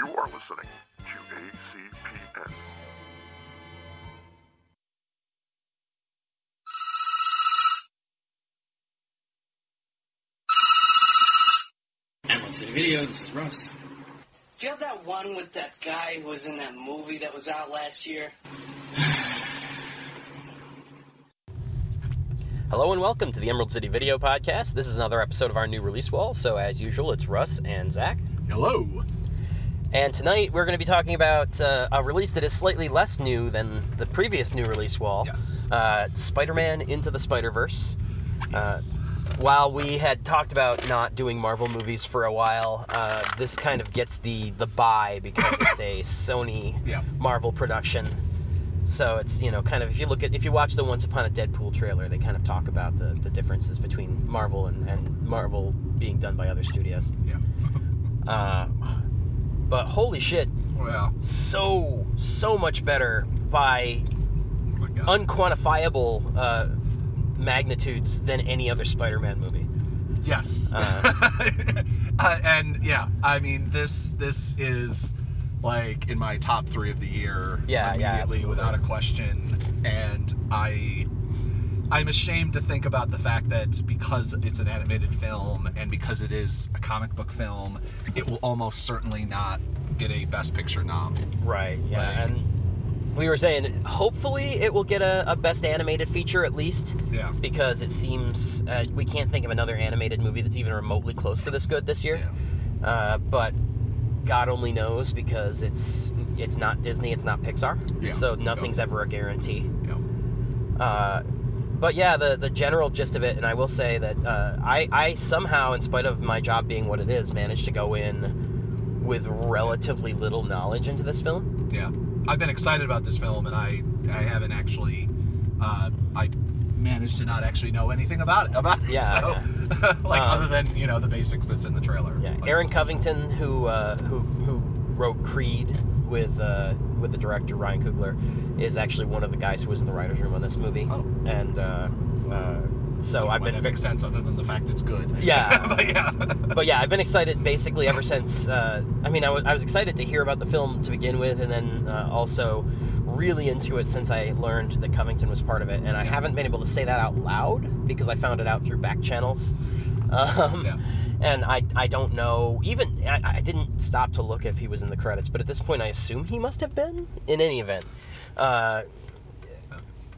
You are listening to ACPN. Emerald City Video, this is Russ. Do you have that one with that guy who was in that movie that was out last year? Hello and welcome to the Emerald City Video Podcast. This is another episode of our new release wall. So, as usual, it's Russ and Zach. Hello. And tonight we're going to be talking about uh, a release that is slightly less new than the previous new release wall. Yes. Uh, Spider-Man Into the Spider-Verse. Yes. While we had talked about not doing Marvel movies for a while, uh, this kind of gets the the buy because it's a Sony Yeah. Marvel production. So it's you know kind of if you look at if you watch the Once Upon a Deadpool trailer, they kind of talk about the, the differences between Marvel and, and Marvel being done by other studios. yeah. But holy shit, well, so so much better by oh my God. unquantifiable uh, magnitudes than any other Spider-Man movie. yes. uh, Uh, and yeah, I mean this this is like in my top three of the year Yeah, yeah, immediately absolutely. without a question. And I I'm ashamed to think about the fact that because it's an animated film and because it is a comic book film, it will almost certainly not get a Best Picture nom. Right. Yeah. Like- and we were saying hopefully it will get a, a best animated feature at least Yeah. because it seems uh, we can't think of another animated movie that's even remotely close to this good this year. Yeah. Uh, but God only knows because it's it's not Disney, it's not Pixar, Yeah. so nothing's ever a guarantee. Yeah. Uh, but yeah, the the general gist of it, and I will say that uh, I I somehow, in spite of my job being what it is, managed to go in with relatively little knowledge into this film. Yeah, I've been excited about this film, and I I haven't actually uh, I managed to not actually know anything about it about it. Yeah, So like Um, other than you know the basics that's in the trailer. Yeah, Like, Aaron Covington, who uh, who who wrote Creed with uh, with the director Ryan Coogler, is actually one of the guys who was in the writers' room on this movie. Oh. And uh, uh, so I've been that makes sense other than the fact it's good. Yeah. but yeah. but yeah, I've been excited basically ever since. Uh, I mean, I was excited to hear about the film to begin with, and then uh, also really into it since I learned that Covington was part of it. And I haven't been able to say that out loud because I found it out through back channels. Um, Yeah. And I, I don't know even I, I didn't stop to look if he was in the credits, but at this point I assume he must have been. In any event, uh,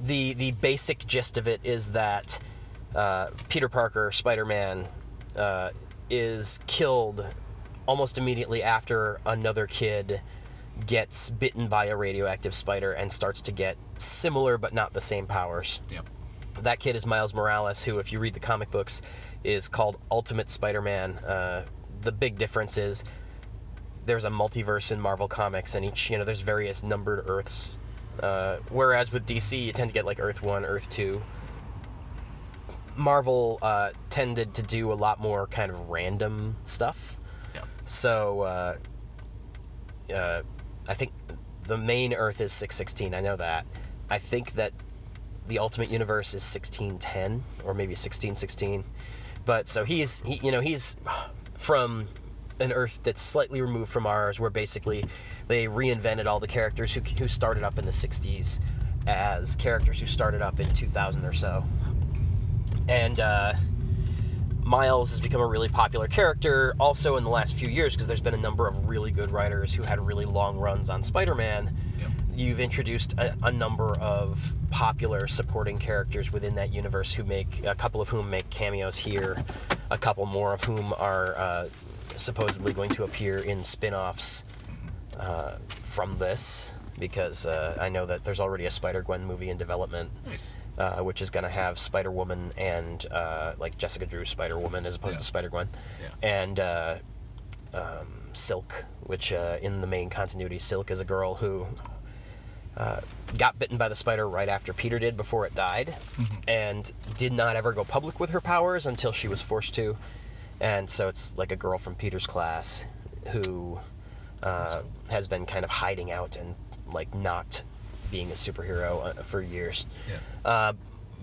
the the basic gist of it is that uh, Peter Parker, Spider-Man, uh, is killed almost immediately after another kid gets bitten by a radioactive spider and starts to get similar but not the same powers. Yep. That kid is Miles Morales, who, if you read the comic books, is called Ultimate Spider-Man. Uh, the big difference is there's a multiverse in Marvel Comics, and each, you know, there's various numbered Earths. Uh, whereas with DC, you tend to get like Earth One, Earth Two. Marvel uh, tended to do a lot more kind of random stuff. Yep. So uh, uh, I think the main Earth is 616. I know that. I think that the Ultimate Universe is 1610 or maybe 1616. But so he's he, you know he's from an Earth that's slightly removed from ours, where basically they reinvented all the characters who who started up in the 60s as characters who started up in 2000 or so. And uh, Miles has become a really popular character also in the last few years because there's been a number of really good writers who had really long runs on Spider-Man. Yep. You've introduced a, a number of popular supporting characters within that universe who make a couple of whom make cameos here, a couple more of whom are uh, supposedly going to appear in spin-offs uh, from this because uh, I know that there's already a Spider-Gwen movie in development Nice. uh, which is going to have Spider Woman and uh, like Jessica Drew Spider Woman as opposed Yeah. to Spider Gwen, Yeah. and uh, um, Silk, which uh, in the main continuity, Silk is a girl who uh, got bitten by the spider right after Peter did before it died, Mhm. and did not ever go public with her powers until she was forced to, and so it's like a girl from Peter's class who uh, has been kind of hiding out and like not being a superhero uh, for years. Yeah. Uh,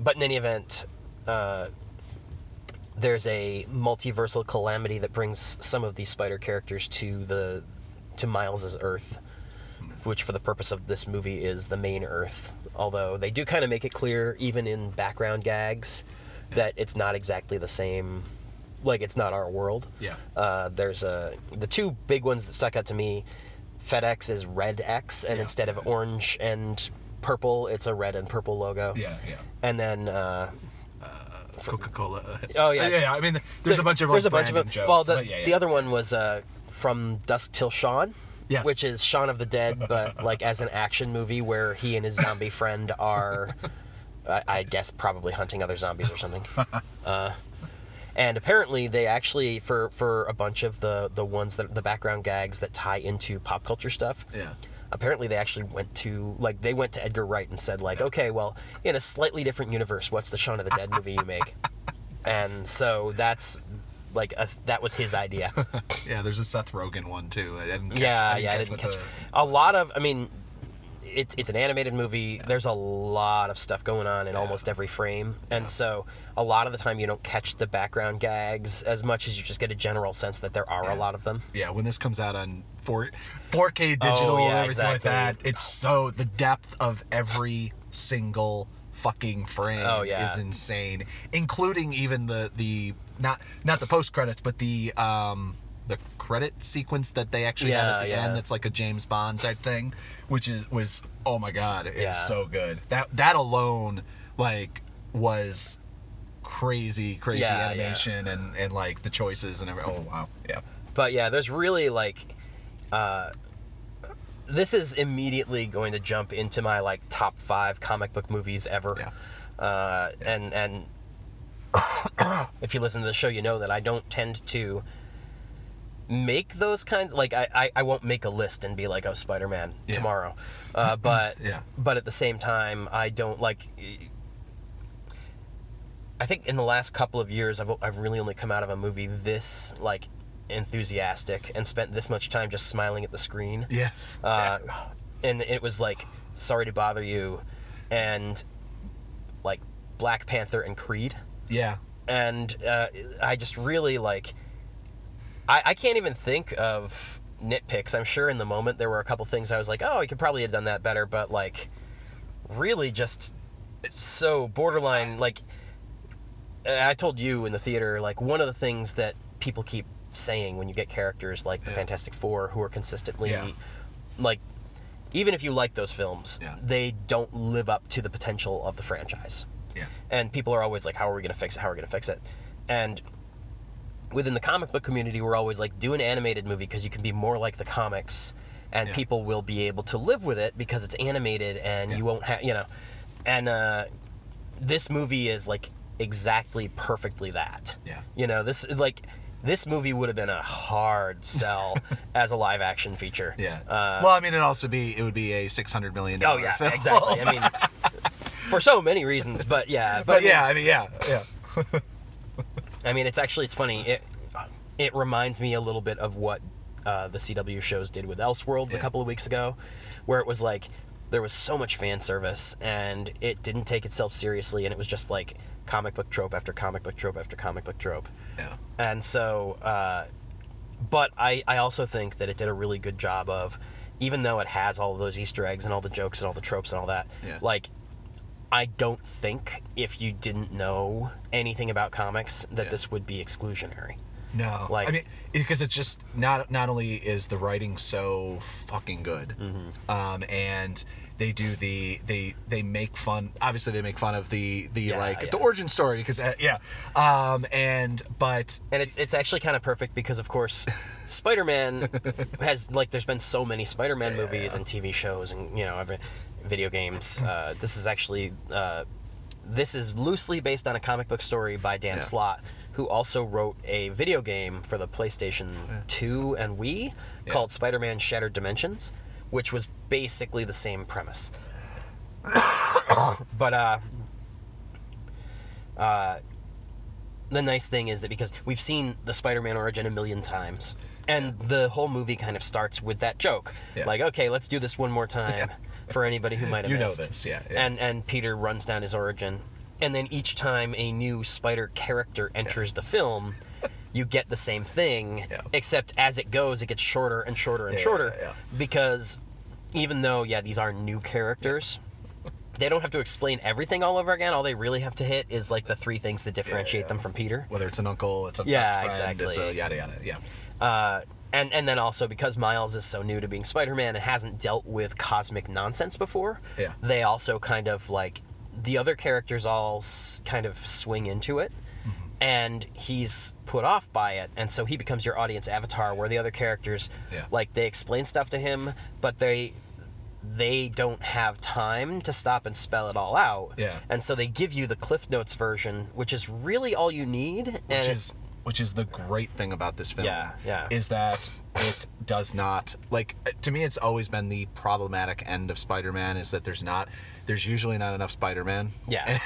but in any event, uh, there's a multiversal calamity that brings some of these spider characters to the to Miles's Earth, which for the purpose of this movie is the main Earth. Although they do kind of make it clear, even in background gags, that it's not exactly the same. Like it's not our world. Yeah. Uh, there's a the two big ones that stuck out to me. FedEx is red X, and Yeah. instead of orange and purple, it's a red and purple logo. Yeah, yeah. And then uh, Coca-Cola. Oh, yeah. yeah. I mean, there's a bunch of like there's a bunch of jokes. well, the, yeah, yeah. the other one was uh, from Dusk Till Shawn, Yes. which is Shaun of the Dead, but like as an action movie where he and his zombie friend are, I, I guess, probably hunting other zombies or something. and apparently they actually for for a bunch of the the ones that the background gags that tie into pop culture stuff Yeah. apparently they actually went to like they went to Edgar Wright and said like okay well in a slightly different universe what's the Shaun of the Dead movie you make and so that's like a, that was his idea Yeah, there's a Seth Rogen one too. I didn't catch, yeah I didn't yeah I didn't catch the- a lot of I mean it, it's an animated movie there's a lot of stuff going on in Yeah. almost every frame and so a lot of the time you don't catch the background gags as much as you just get a general sense that there are Yeah. a lot of them Yeah, when this comes out on 4 4K digital Oh, yeah, and everything like that, it's so the depth of every single fucking frame Oh, yeah. is insane, including even the the not not the post credits, but the um the credit sequence that they actually had Yeah, at the yeah. end that's like a James Bond type thing, which is was oh my god, it's Yeah. so good. That that alone like was crazy crazy animation and and like the choices and every oh wow yeah but yeah there's really like uh this is immediately going to jump into my like top five comic book movies ever Yeah. uh and and if you listen to the show you know that i don't tend to make those kinds like i i, I won't make a list and be like oh spider-man Yeah. tomorrow uh but Yeah. but at the same time i don't like I think in the last couple of years, I've, I've really only come out of a movie this like enthusiastic and spent this much time just smiling at the screen. yes Uh, and it was like Sorry to Bother You, and like Black Panther and Creed, yeah and uh, I just really like. I, I can't even think of nitpicks. I'm sure in the moment there were a couple things I was like, oh, I could probably have done that better, but like, really just so borderline. Like, I told you in the theater, like one of the things that people keep saying when you get characters like the Yeah. Fantastic Four who are consistently Yeah. like, even if you like those films, Yeah. they don't live up to the potential of the franchise yeah and people are always like how are we going to fix it how are we going to fix it and within the comic book community we're always like do an animated movie because you can be more like the comics and Yeah. people will be able to live with it because it's animated and Yeah. you won't have you know. And uh, this movie is like exactly perfectly that. Yeah. You know this like this movie would have been a hard sell as a live action feature. Yeah. Uh, well i mean it'd also be it would be a six hundred million dollar. Oh yeah film. exactly. I mean for so many reasons but yeah but, mean- yeah i mean yeah yeah I mean, it's actually it's funny. It it reminds me a little bit of what uh, the CW shows did with Elseworlds a couple of weeks ago, where it was like there was so much fan service and it didn't take itself seriously, and it was just like comic book trope after comic book trope after comic book trope. yeah And so, uh, but I, I also think that it did a really good job of, even though it has all of those Easter eggs and all the jokes and all the tropes and all that, Yeah. like, I don't think if you didn't know anything about comics that Yeah. this would be exclusionary. No Like- i mean because it's just not not only is the writing so fucking good Mm-hmm. um and they do the they they make fun obviously they make fun of the the Yeah, like yeah. the origin story because uh, yeah um and but And it's it's actually kind of perfect because of course, Spider-Man has like there's been so many Spider-Man Yeah. movies and TV shows and you know every, video games. Uh, this is actually uh, this is loosely based on a comic book story by Dan Yeah. Slott, who also wrote a video game for the PlayStation 2 and Wii Yeah. called Spider-Man Shattered Dimensions, which was basically the same premise. but uh, uh, the nice thing is that because we've seen the Spider-Man origin a million times, and the whole movie kind of starts with that joke, Yeah. like, okay, let's do this one more time for anybody who might have you know missed. this yeah, yeah. And and Peter runs down his origin, and then each time a new Spider character enters the film, you get the same thing, Yeah. except as it goes, it gets shorter and shorter and Yeah, shorter. yeah, yeah. Because even though, yeah, these are new characters, they don't have to explain everything all over again. All they really have to hit is like the three things that differentiate yeah. them from Peter. Whether it's an uncle, it's a Yeah, best friend, it's a yada yada. Yeah. Uh, and and then also because Miles is so new to being Spider-Man and hasn't dealt with cosmic nonsense before, Yeah. they also kind of like the other characters all s- kind of swing into it. Mm-hmm. And he's put off by it, and so he becomes your audience avatar. Where the other characters, Yeah. like they explain stuff to him, but they they don't have time to stop and spell it all out. Yeah. And so they give you the Cliff Notes version, which is really all you need. and Which it- is which is the great thing about this film. Yeah, yeah. Is that it does not like to me it's always been the problematic end of Spider-Man is that there's not there's usually not enough Spider-Man. Yeah.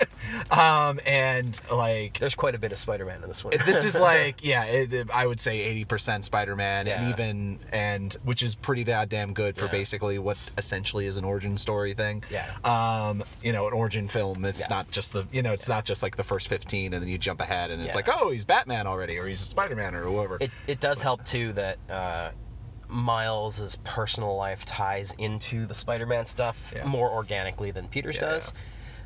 um and like There's quite a bit of Spider-Man in this one. this is like yeah it, it- i would say 80% spider-man Yeah. and even and which is pretty goddamn good for Yeah. basically what essentially is an origin story thing Yeah. um you know an origin film it's Yeah. not just the you know it's not just like the first 15 and then you jump ahead and it's like oh he's batman already or he's a spider-man or whoever it it does help too that uh, Miles' personal life ties into the Spider-Man stuff Yeah. more organically than Peter's Yeah, does.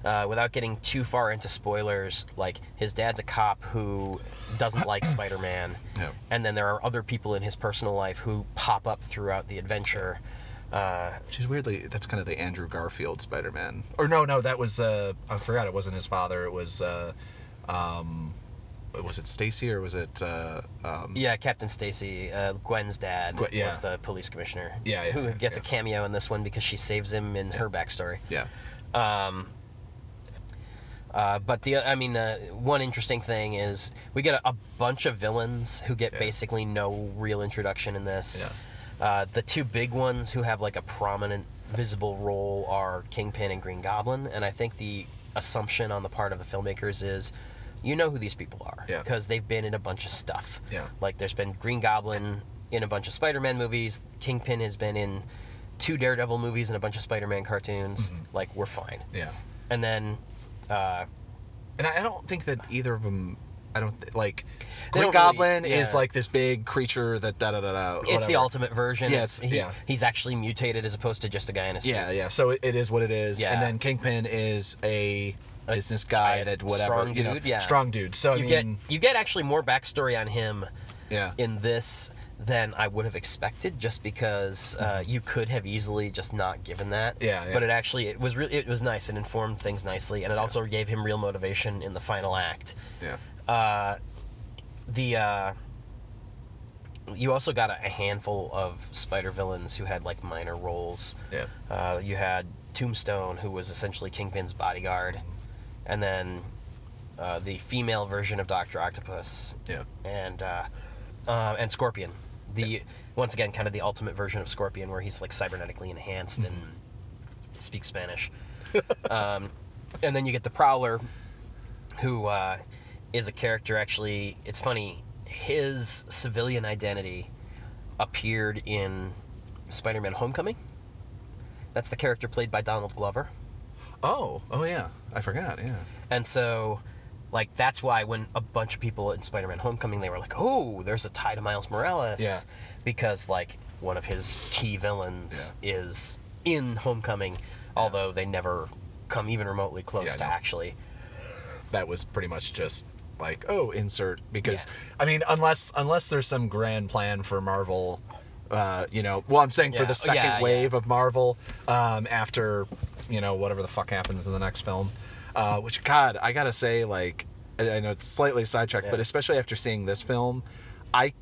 Uh, without getting too far into spoilers, like his dad's a cop who doesn't like Spider-Man, Yeah. and then there are other people in his personal life who pop up throughout the adventure. Uh, which is weirdly that's kind of the andrew garfield spider-man or no no that was uh i forgot it wasn't his father it was uh um was it stacy or was it uh um yeah, Captain Stacy, uh, Gwen's dad, Gwen- yeah. was the police commissioner. Yeah, yeah, who gets yeah. a cameo in this one because she saves him in her backstory. yeah Um, uh, but the I mean, uh, one interesting thing is we get a, a bunch of villains who get Yeah. basically no real introduction in this. Yeah. Uh, the two big ones who have like a prominent, visible role are Kingpin and Green Goblin, and I think the assumption on the part of the filmmakers is, you know who these people are Yeah. because they've been in a bunch of stuff. Yeah. Like there's been Green Goblin in a bunch of Spider-Man movies. Kingpin has been in two Daredevil movies and a bunch of Spider-Man cartoons. Mhm. Like we're fine. yeah And then uh, And I I don't think that either of them. I don't th- like. They Green don't really- Goblin is yeah. like this big creature that da da da da. it's the whatever. ultimate version. Yeah, It's- he- yeah. He's actually mutated as opposed to just a guy in a suit. Yeah, yeah. So it, it is what it is. Yeah. And then Kingpin is a, business guy giant, that whatever. strong you know, dude, yeah. Strong dude. So I You mean, get you get actually more backstory on him yeah. in this than I would have expected, just because uh, you could have easily just not given that. Mm-hmm. Yeah, yeah. But it actually it was really it was nice. It informed things nicely, and it also gave him real motivation in the final act. Yeah. Uh, the uh, you also got a, a handful of spider villains who had like minor roles. Yeah. Uh, you had Tombstone, who was essentially Kingpin's bodyguard, and then uh, the female version of Doctor Octopus, Yeah. and uh, uh, and Scorpion. The Yes. once again kind of the ultimate version of Scorpion, where he's like cybernetically enhanced and Mm-hmm. speaks Spanish. um, and then you get the Prowler, who uh, is a character. Actually, it's funny. His civilian identity appeared in Spider-Man: Homecoming. That's the character played by Donald Glover. Oh. Oh yeah. I forgot. Yeah. And so, like, that's why when a bunch of people in Spider Man Homecoming, they were like, oh, there's a tie to Miles Morales. Yeah. Because, like, one of his key villains is in Homecoming, although they never come even remotely close Yeah, to know. actually. That was pretty much just like oh insert because Yeah. I mean unless unless there's some grand plan for Marvel. Uh, you know, well, I'm saying for the second Yeah, yeah. wave of Marvel, um, after, you know, whatever the fuck happens in the next film, uh, which God, I gotta say, like, I know it's slightly sidetracked, Yeah. but especially after seeing this film, I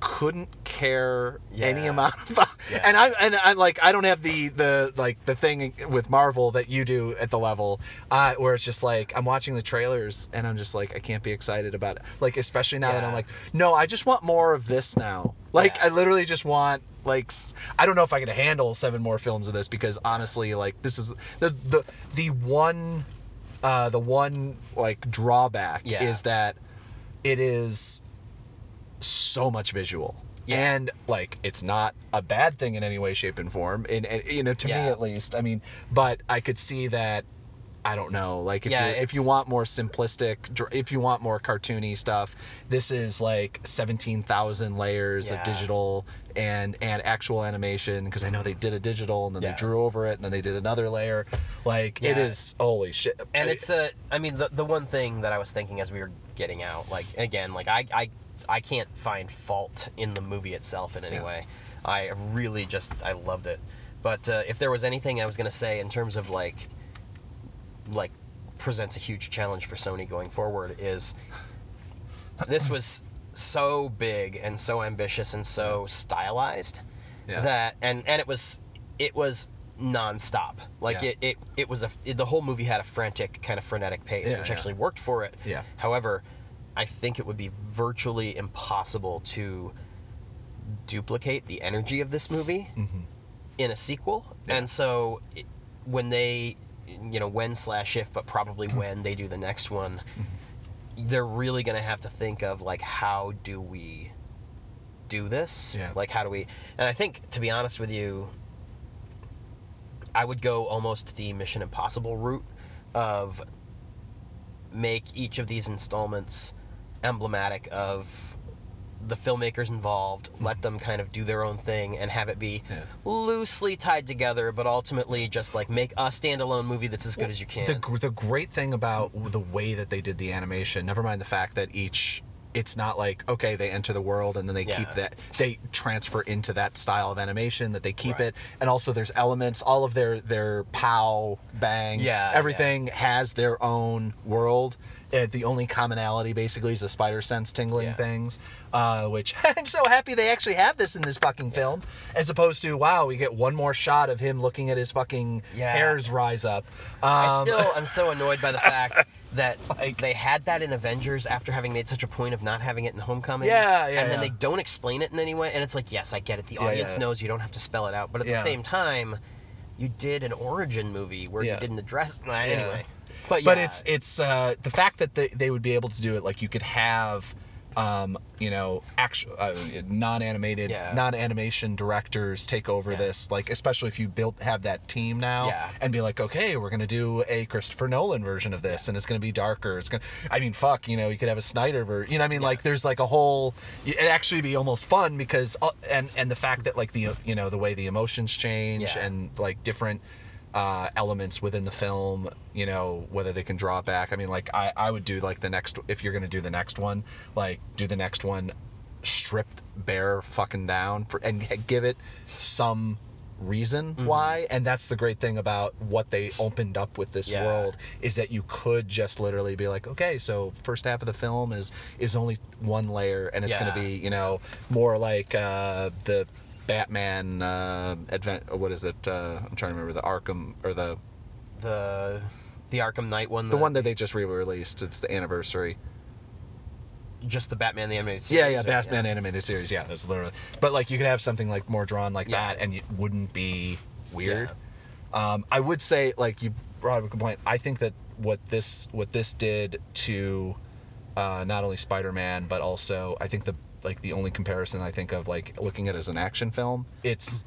couldn't care any amount of Yeah. and I and I'm like I don't have the the like the thing with Marvel that you do at the level uh, where it's just like I'm watching the trailers and I'm just like I can't be excited about it like especially now that I'm like no I just want more of this now like Yeah. I literally just want like I don't know if I can handle seven more films of this because honestly like this is the the the one uh the one like drawback Yeah. is that it is so much visual. Yeah. And like it's not a bad thing in any way, shape, and form. In, in you know, to me at least. I mean, but I could see that I don't know. Like if Yeah, you if you want more simplistic, if you want more cartoony stuff, this is like 17,000 layers Yeah. of digital and and actual animation because I know they did a digital and then Yeah. they drew over it and then they did another layer. Like it Yeah. is holy shit. and it's a i mean the, the one thing that i was thinking as we were getting out like again like i i, I can't find fault in the movie itself in any Yeah. way i really just i loved it but uh, if there was anything i was going to say in terms of like like presents a huge challenge for sony going forward is this was so big and so ambitious and so stylized yeah. that and and it was it was nonstop like Yeah. it, it it was a it, the whole movie had a frantic kind of frenetic pace Yeah, which actually worked for it Yeah. however i think it would be virtually impossible to duplicate the energy of this movie Mhm. in a sequel Yeah. and so it, when they you know when slash if but probably when they do the next one they're really going to have to think of like how do we do this Yeah. like how do we and i think to be honest with you i would go almost the mission impossible route of make each of these installments emblematic of the filmmakers involved let them kind of do their own thing and have it be Yeah. loosely tied together but ultimately just like make a standalone movie that's as good as you can The, the great thing about the way that they did the animation, never mind the fact that each, it's not like okay they enter the world and then they keep that they transfer into that style of animation that they keep Right. it, and also there's elements, all of their their pow bang, Yeah, everything has their own world. Uh, the only commonality basically is the spider sense tingling Yeah. things, uh, which I'm so happy they actually have this in this fucking film, as opposed to wow we get one more shot of him looking at his fucking Yeah. hairs rise up. Um, I still i'm so annoyed by the fact that like- they had that in Avengers after having made such a point of not having it in Homecoming. Yeah, yeah, And then yeah. they don't explain it in any way, and it's like, yes, I get it. The Yeah, audience yeah. knows you don't have to spell it out, but at the same time, you did an origin movie where you didn't address. Yeah. anyway, but but it's it's uh, the fact that they, they would be able to do it like you could have um, you know actual uh, non-animated Yeah. non-animation directors take over Yeah. this like especially if you built have that team now Yeah. and be like okay we're gonna do a Christopher Nolan version of this and it's gonna be darker it's gonna I mean fuck you know you could have a Snyder version you know I mean like there's like a whole it actually be almost fun because uh, and and the fact that like the you know the way the emotions change and like different uh, elements within the film, you know, whether they can draw back. I mean, like I, I would do like the next if you're gonna do the next one, like do the next one stripped bare fucking down for and give it some reason Mhm. why and that's the great thing about what they opened up with this Yeah. world is that you could just literally be like okay so first half of the film is is only one layer and it's going to be you know more like uh the Batman uh advent what is it uh I'm trying to remember the Arkham or the the the Arkham Knight one. the one that they just re-released it's the anniversary just the Batman the animated series. yeah yeah Batman animated series yeah that's literally but like you could have something like more drawn like Yeah. that and it wouldn't be weird um I would say like you brought up a complaint I think that what this what this did to uh, not only Spider-Man but also I think the like the only comparison I think of like looking at it as an action film it's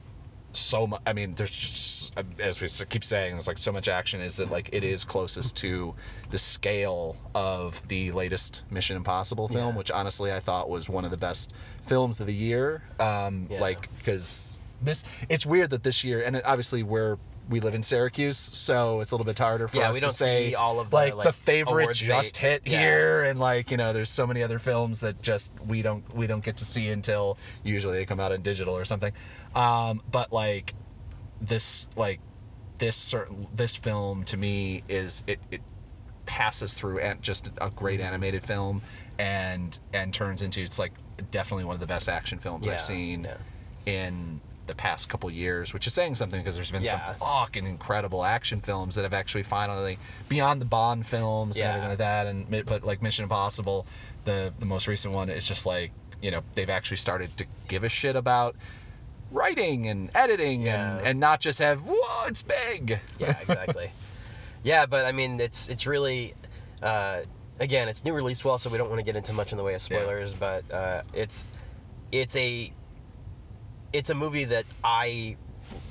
so much I mean there's just as we keep saying there's like so much action is that like it is closest to the scale of the latest Mission Impossible film Yeah. which honestly I thought was one of the best films of the year um Yeah. like because this it's weird that this year and obviously we're we live in Syracuse so it's a little bit harder for Yeah, us to say see all of the, like, like, the favorite just dates. hit Yeah. here and like you know there's so many other films that just we don't we don't get to see until usually they come out in digital or something um but like this like this certain this film to me is it, it passes through and just a great Mm-hmm. animated film and and turns into it's like definitely one of the best action films Yeah, I've seen in the past couple years, which is saying something because there's been Yeah. some fucking incredible action films that have actually finally beyond the Bond films and everything like that, and but like Mission Impossible, the the most recent one, it's just like you know they've actually started to give a shit about writing and editing and Yeah. and not just have whoa it's big. yeah, exactly. yeah, but I mean, it's it's really, uh, again, it's new release well, so we don't want to get into much in the way of spoilers, but uh, it's it's a it's a movie that I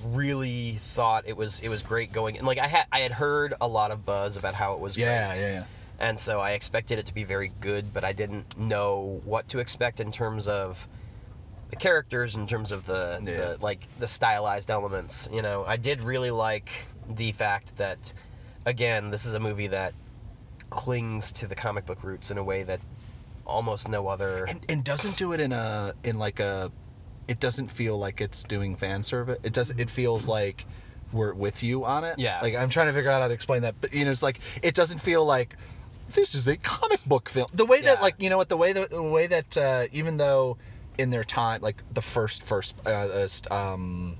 really thought it was it was great going and like I had I had heard a lot of buzz about how it was Yeah, great. yeah, yeah. Yeah. And so I expected it to be very good, but I didn't know what to expect in terms of the characters, in terms of the, Yeah. the like the stylized elements. You know, I did really like the fact that again, this is a movie that clings to the comic book roots in a way that almost no other and, and doesn't do it in a in like a it doesn't feel like it's doing fan service it doesn't. it feels like we're with you on it Yeah. like i'm trying to figure out how to explain that but you know it's like it doesn't feel like this is a comic book film the way that Yeah. like you know what the way that the way that uh, even though in their time like the first first uh, uh, um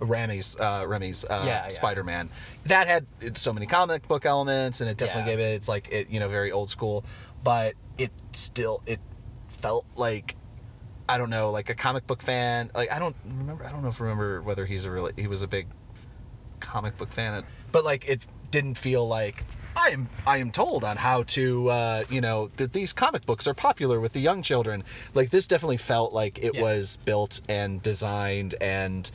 Raimi's uh, Raimi's uh, Yeah, yeah. Spider-Man that had so many comic book elements and it definitely Yeah. gave it it's like it you know very old school but it still it felt like I don't know like a comic book fan like I don't remember I don't know if I remember whether he's a really he was a big comic book fan but like it didn't feel like I am I am told on how to uh, you know that these comic books are popular with the young children like this definitely felt like it Yeah. was built and designed and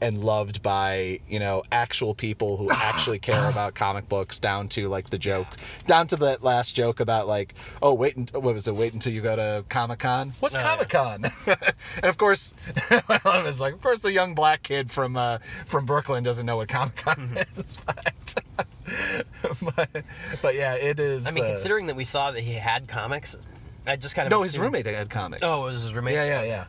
and loved by you know actual people who actually care about comic books down to like the joke down to that last joke about like oh wait unt- what was it wait until you go to comic con what's Oh, comic con and of course well, I was like of course the young black kid from uh from Brooklyn doesn't know what comic con Mm-hmm. is but, but but yeah it is I mean, uh, considering that we saw that he had comics, I just kind of no his roommate had comics Oh, it was his roommate. yeah, yeah, yeah.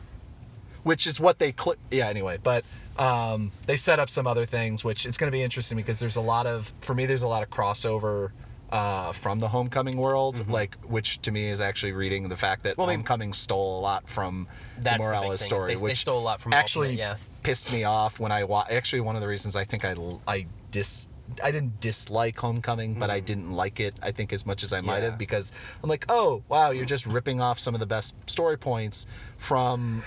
Which is what they cl- yeah anyway, but um, they set up some other things, which it's going to be interesting because there's a lot of for me there's a lot of crossover uh, from the Homecoming world, like which to me is actually reading the fact that Mm-hmm. Well, I mean- Homecoming stole a lot from That's the the thing, story, they- they which stole a lot from actually Ultimate, yeah. pissed me off when I wa- actually one of the reasons I think I I dis I didn't dislike Homecoming, but I didn't like it I think as much as I might Mm-hmm. Have because I'm like, oh wow, you're just ripping off some of the best story points from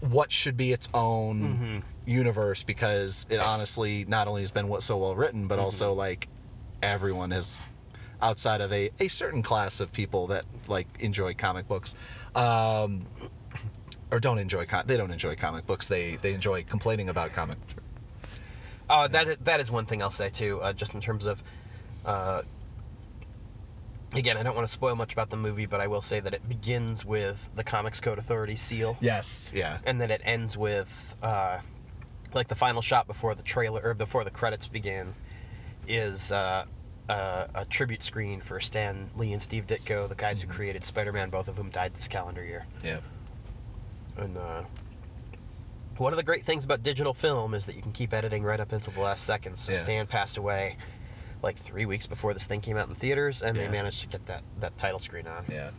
what should be its own Mm-hmm. universe because it honestly not only has been what so well written, but also Mm-hmm. like everyone is outside of a, a certain class of people that like enjoy comic books. Um, or don't enjoy com- they don't enjoy comic books they they enjoy complaining about comic Uh, that is, that is one thing I'll say too, uh, just in terms of. Uh, again, I don't want to spoil much about the movie, but I will say that it begins with the Comics Code Authority seal, yes yeah and then it ends with, uh, like the final shot before the trailer or before the credits begin, is uh, uh, a tribute screen for Stan Lee and Steve Ditko, the guys who created Spider-Man, both of whom died this calendar year. yeah And uh, one of the great things about digital film is that you can keep editing right up until the last second. So Yeah. Stan passed away like three weeks before this thing came out in theaters, and Yeah. they managed to get that, that title screen on. yeah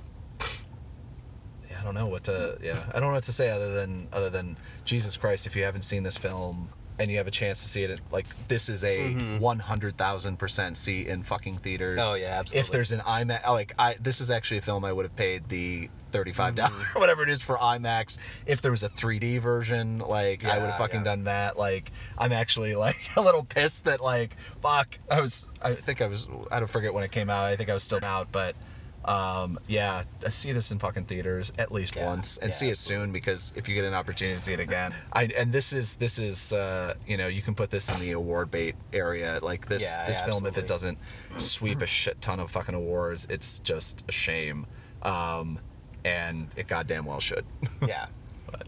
yeah I don't know what to yeah I don't know what to say other than other than Jesus Christ if you haven't seen this film and you have a chance to see it like this is a Mhm. 100,000% see in fucking theaters Oh yeah, absolutely. if there's an IMAX, like I, this is actually a film I would have paid the thirty-five dollars Mhm. or whatever it is for IMAX. If there was a 3D version, like I would have fucking yeah. done that. Like I'm actually like a little pissed that like fuck, I was, I think I was, I don't forget when it came out. I think I was still out, but um, yeah, I see this in fucking theaters at least Yeah, once and yeah, see it soon because if you get an opportunity to see it again, I and this is this is uh, you know you can put this in the award bait area. Like this Yeah, this film if it doesn't sweep a shit ton of fucking awards, it's just a shame. Um, and it goddamn well should. yeah. But-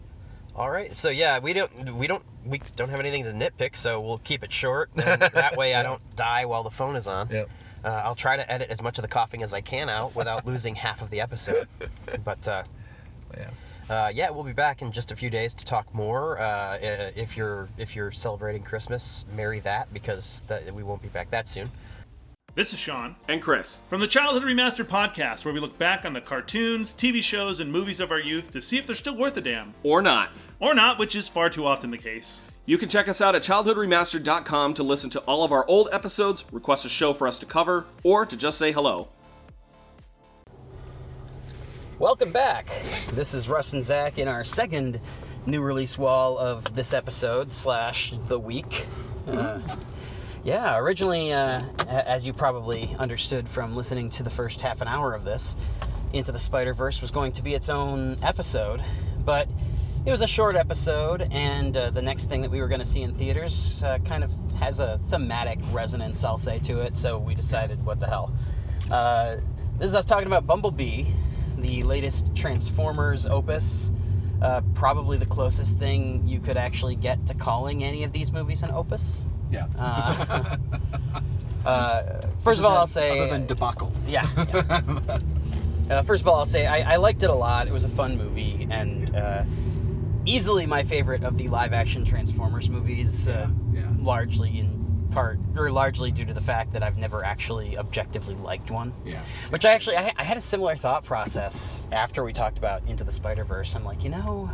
All right, so yeah, we don't we don't we don't have anything to nitpick, so we'll keep it short, and that way I don't die while the phone is on. Yep. Uh, I'll try to edit as much of the coughing as I can out without losing half of the episode. But uh, Yeah. Uh, yeah, we'll be back in just a few days to talk more. Uh, if you're if you're celebrating Christmas, merry that because that, we won't be back that soon. This is Sean And Chris. from the Childhood Remastered podcast, where we look back on the cartoons, TV shows, and movies of our youth to see if they're still worth a damn. Or not. Or not, which is far too often the case. You can check us out at childhoodremastered.com to listen to all of our old episodes, request a show for us to cover, or to just say hello. Welcome back. This is Russ and Zach in our second new release wall of this episode slash the week. Uh, yeah, originally, uh, as you probably understood from listening to the first half an hour of this, Into the Spider Verse was going to be its own episode, but it was a short episode, and uh, the next thing that we were going to see in theaters uh, kind of has a thematic resonance, I'll say, to it. So we decided, what the hell. Uh, this is us talking about Bumblebee, the latest Transformers opus. Uh, probably the closest thing you could actually get to calling any of these movies an opus. Yeah. Uh, Uh, first of all, I'll say. Other than debacle. Yeah. yeah. Uh, first of all, I'll say I, I liked it a lot. It was a fun movie and uh, easily my favorite of the live-action Transformers movies. Uh, Yeah, yeah. Largely in part, or largely due to the fact that I've never actually objectively liked one. yeah. Which I actually, I, I had a similar thought process after we talked about Into the Spider Verse. I'm like, you know,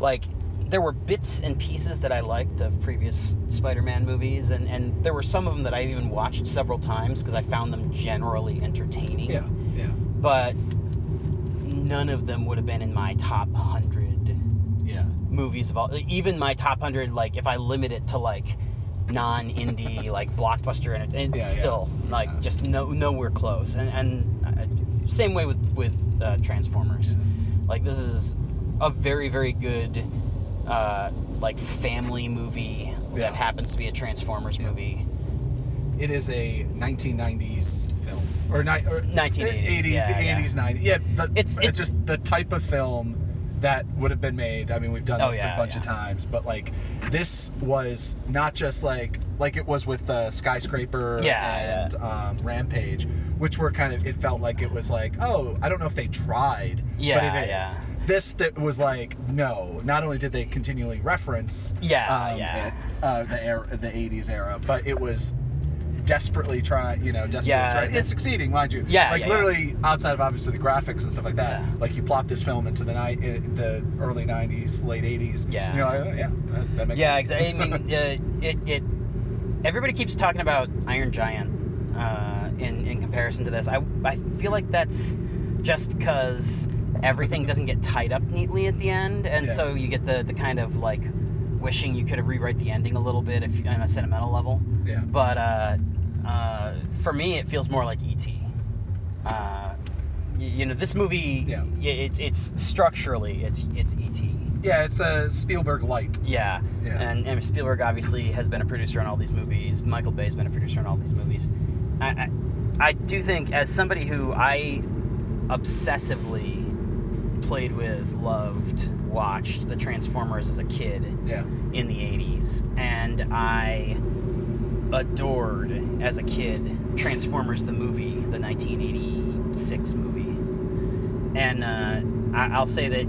like there were bits and pieces that I liked of previous Spider-Man movies, and and there were some of them that I even watched several times because I found them generally entertaining. Yeah. Yeah. But none of them would have been in my top hundred. Movies of all. Even my top hundred, like if I limit it to like non-indie, like blockbuster, and, and Yeah, yeah. still like Yeah. just no nowhere close. And and uh, same way with with uh, Transformers. Like this is a very very good uh, like family movie Yeah. that happens to be a Transformers Yeah. movie. It is a 1990s film, or, ni- or 1980s, 80s, yeah, yeah. 80s, 90s. Yeah, but it's, it's- just the type of film that would have been made. I mean, we've done Oh, this yeah, a bunch yeah. of times, but like this was not just like like it was with uh, Skyscraper Yeah, and Um, Rampage, which were kind of it felt like it was like oh I don't know if they tried, Yeah, but it is. yeah. This that was like no. Not only did they continually reference Yeah, um, yeah. it, uh, the era, the 80s era, but it was desperately try, you know, desperately Yeah, the- It's succeeding, mind you. Yeah, Like yeah, literally outside of obviously the graphics and stuff like that. Yeah. Like you plop this film into the night, in the early 90s, late 80s. Yeah. You're like, oh, yeah, that, that makes Yeah, sense. exactly. I mean, uh, it, it. Everybody keeps talking about Iron Giant uh, in in comparison to this. I I feel like that's just because everything doesn't get tied up neatly at the end, and Yeah. so you get the the kind of like wishing you could have rewrite the ending a little bit if on a sentimental level. yeah. But uh, uh, for me, it feels more like E.T. Uh, y- you know, this movie, Yeah. it's it's structurally, it's it's E.T. Yeah, it's a Spielberg light. Yeah. Yeah. And, and Spielberg obviously has been a producer on all these movies. Michael Bay's been a producer on all these movies. I, I, I do think, as somebody who I obsessively played with, loved, watched the Transformers as a kid Yeah. in the 80s, and I adored as a kid Transformers the movie, the 1986 movie. And uh, I, I'll say that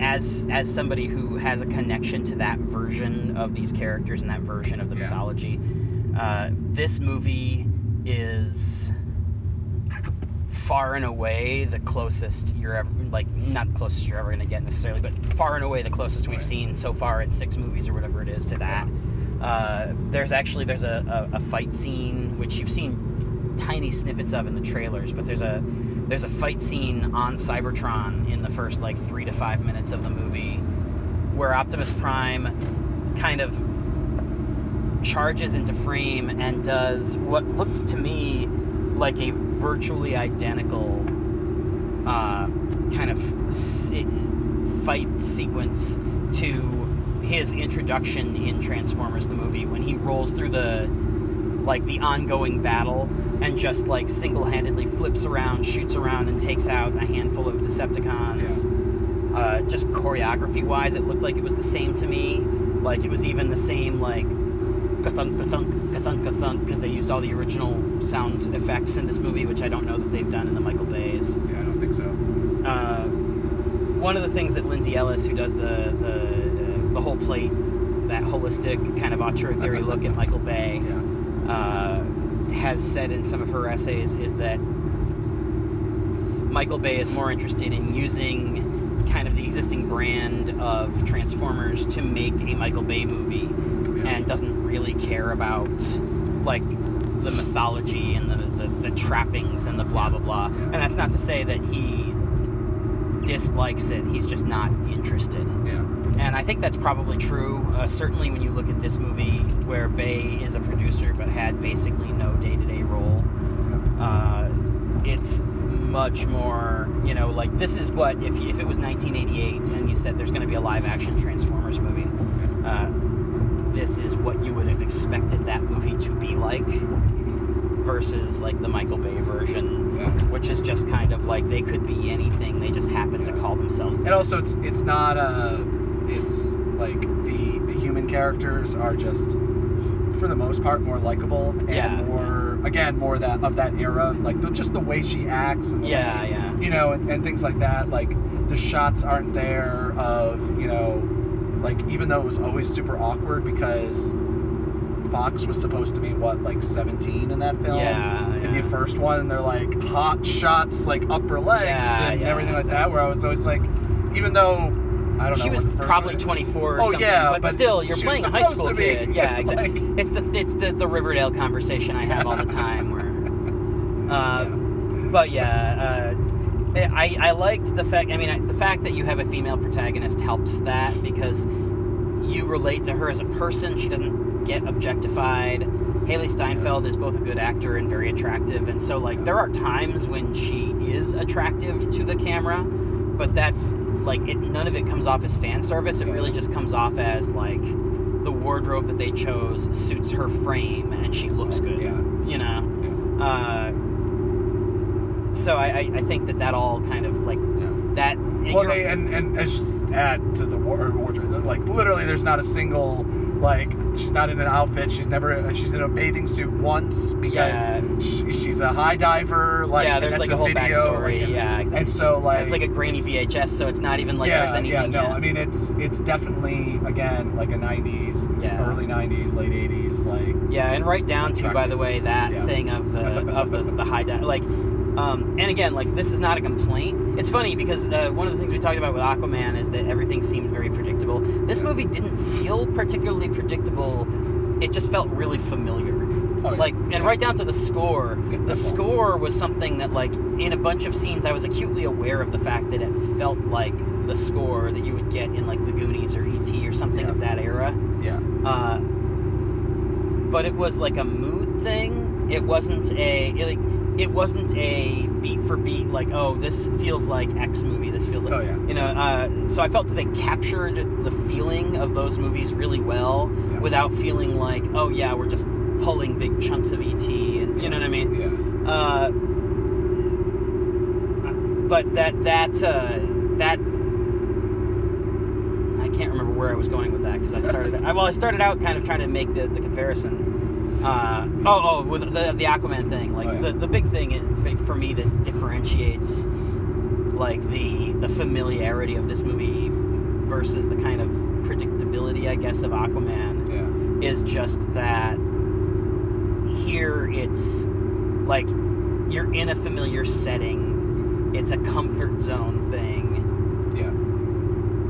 as as somebody who has a connection to that version of these characters and that version of the Yeah. mythology, uh, this movie is far and away the closest you're ever like not the closest you're ever gonna get necessarily, but far and away the closest we've seen so far in six movies or whatever it is to that. Uh, there's actually there's a, a, a fight scene which you've seen tiny snippets of in the trailers, but there's a there's a fight scene on Cybertron in the first like three to five minutes of the movie where Optimus Prime kind of charges into frame and does what looked to me like a virtually identical uh, kind of se- fight sequence to his introduction in Transformers the movie when he rolls through the like the ongoing battle and just like single-handedly flips around, shoots around, and takes out a handful of Decepticons. Uh, just choreography-wise, it looked like it was the same to me. Like it was even the same like ka-thunk, ka-thunk, ka-thunk, ka-thunk, because they used all the original sound effects in this movie, which I don't know that they've done in the Michael Bay's. Yeah, I don't think so. Uh, one of the things that Lindsay Ellis, who does the the, the whole plate, that holistic kind of auteur theory look at Michael Bay, Yeah. uh, has said in some of her essays is that Michael Bay is more interested in using kind of the existing brand of Transformers to make a Michael Bay movie Yeah. and doesn't really care about like the mythology and the, the, the trappings and the blah blah blah. And that's not to say that he dislikes it, he's just not interested. Yeah. And I think that's probably true. Uh, certainly, when you look at this movie, where Bay is a producer but had basically no day-to-day role, uh, it's much more, you know, like this is what if if it was 1988 and you said there's going to be a live action Transformers movie, uh, this is what you would have expected that movie to be like versus like the Michael Bay version, Yeah. which is just kind of like they could be anything, they just happen to call themselves. And also, it's it's not uh it's like the the human characters are just for the most part more likable and Yeah. more again more that of that era. Like the, just the way she acts and the Yeah, way, yeah. you know and, and things like that. Like the shots aren't there of you know like even though it was always super awkward because Fox was supposed to be what like 17 in that film? Yeah, in the first one and they're like hot shots like upper legs Yeah, and yeah, everything like that where I was always like even though I don't know She was when the first probably 24 or Oh, something, yeah, but, but still, you're she was playing a high school to be. kid. Yeah, exactly. Like- it's the it's the, the Riverdale conversation I have all the time where. Uh, But yeah, uh, I I liked the fact. I mean, I, the fact that you have a female protagonist helps that because you relate to her as a person. She doesn't get objectified. Hailee Steinfeld is both a good actor and very attractive, and so like there are times when she is attractive to the camera, but that's like it. None of it comes off as fan service. It really just comes off as like the wardrobe that they chose suits her frame, and she looks good. Yeah. You know. Uh, so I, I, I think that that all kind of like Yeah. that. Well, they and and as just add to the war- wardrobe, like literally, there's not a single like she's not in an outfit. She's never she's in a bathing suit once because Yeah. She, she's a high diver. Like yeah, there's like a a whole video, backstory. like, and, yeah, exactly. And so like it's like a grainy VHS, so it's not even like yeah, there's anything. yeah, no. yet. I mean, it's it's definitely again like a '90s, Yeah. early '90s, late '80s, like Yeah, and right down to, by the way, that Yeah. thing of the of the, the high dive like, um, and again, like this is not a complaint. It's funny because uh, one of the things we talked about with Aquaman is that everything seemed very predictable. This Yeah. movie didn't feel particularly predictable. It just felt really familiar. Oh, yeah. Like, and right down to the score. The score was something that, like, in a bunch of scenes, I was acutely aware of the fact that it felt like the score that you would get in like the Goonies or E.T. or something Yeah. of that era yeah, uh, but it was like a mood thing. It wasn't a it, like it wasn't a beat for beat like oh this feels like X movie. This feels like Oh, yeah. you know. Uh, so I felt that they captured the feeling of those movies really well Yeah. without feeling like oh yeah we're just pulling big chunks of ET and you know what I mean. yeah, Uh, but that that uh, that I can't remember where I was going with that because I started. I, well, I started out kind of trying to make the, the comparison. Uh, oh, oh, with the, the Aquaman thing. Like Oh, yeah. the, the big thing is, for me that differentiates like the the familiarity of this movie versus the kind of predictability, I guess, of Aquaman yeah, is just that here it's like you're in a familiar setting. It's a comfort zone thing, yeah.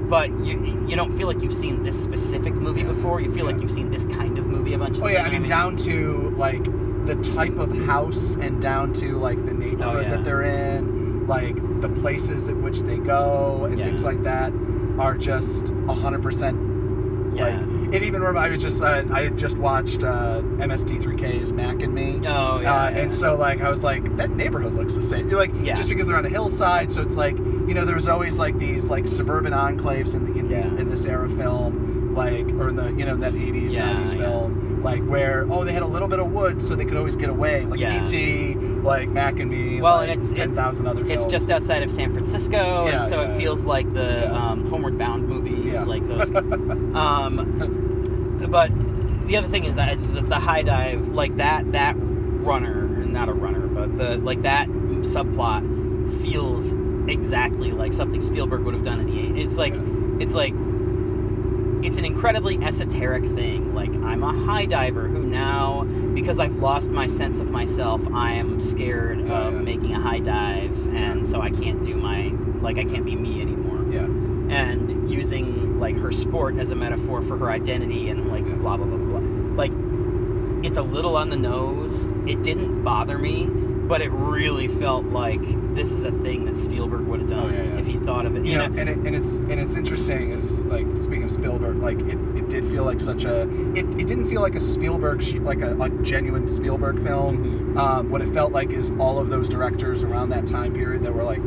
but you you don't feel like you've seen this specific movie Yeah. before. You feel like you've seen this kind of movie a bunch of times. Oh yeah, times. I mean down to like the type of house and down to like the neighborhood Oh, yeah. that they're in, like the places at which they go and Yeah. things like that are just hundred percent Yeah. like it even I was just uh, I had just watched uh, MST3K's Mac and Me. Oh yeah. uh, yeah. and so like I was like that neighborhood looks the same. Like Yeah. just because they're on a hillside, so it's like you know there's always like these like suburban enclaves in the in these in this era film, like or in the you know that 80s Yeah, 90s yeah. film, like where oh they had a little bit of wood so they could always get away, like Yeah. E.T., like Mac and Me, Well, like and it's- it- other films. it's just outside of San Francisco, Yeah, and so yeah, it feels like the Yeah. um, Homeward Bound movies, Yeah. like those. um, but the other thing is that the, the high dive, like that that runner, not a runner, but the like that subplot feels exactly like something Spielberg would have done in the 80s. It's like Yeah. it's like it's an incredibly esoteric thing. Like I'm a high diver who now, because I've lost my sense of myself, I am scared of yeah. making a high dive, and so I can't do my like I can't be me anymore. yeah, And using like her sport as a metaphor for her identity and like blah blah blah blah. blah. Like it's a little on the nose. It didn't bother me, but it really felt like this is a thing that Spielberg would have done Oh, yeah, yeah. if he thought of it. you You know, know, and it, and it's and it's interesting is like speaking of Spielberg, like it, it did feel like such a it, it didn't feel like a Spielberg like a, a genuine Spielberg film Um, what it felt like is all of those directors around that time period that were like,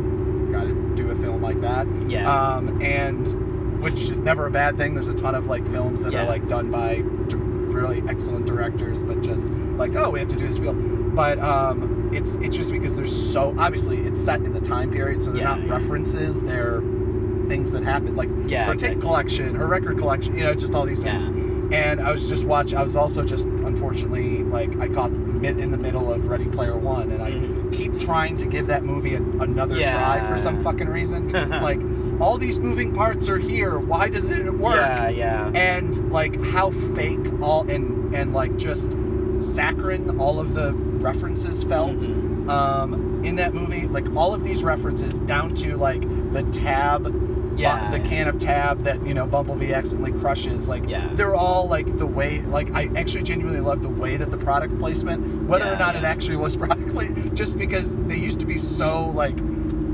got to do a film like that. Yeah. Um, and which is never a bad thing. There's a ton of like films that Yeah. are like done by really excellent directors, but just like, oh, we have to do this film. But um, it's it's just because there's so obviously it's set in the time period, so they're Yeah, not yeah. references. They're things that happen, like Yeah, her tape collection, her record collection, you know, just all these things. And I was just watch. I was also just unfortunately like I caught mid in the middle of Ready Player One, and I Mhm. keep trying to give that movie a, another try for some fucking reason because it's like all these moving parts are here. Why doesn't it work? Yeah, yeah. and like how fake all and and like just saccharine all of the references felt Mhm. um, in that movie. Like all of these references down to like the tab, Yeah, the yeah. can of tab that you know Bumblebee accidentally crushes. Like Yeah. they're all like the way. Like I actually genuinely love the way that the product placement, whether or Yeah, not it actually was product placement, just because they used to be so like.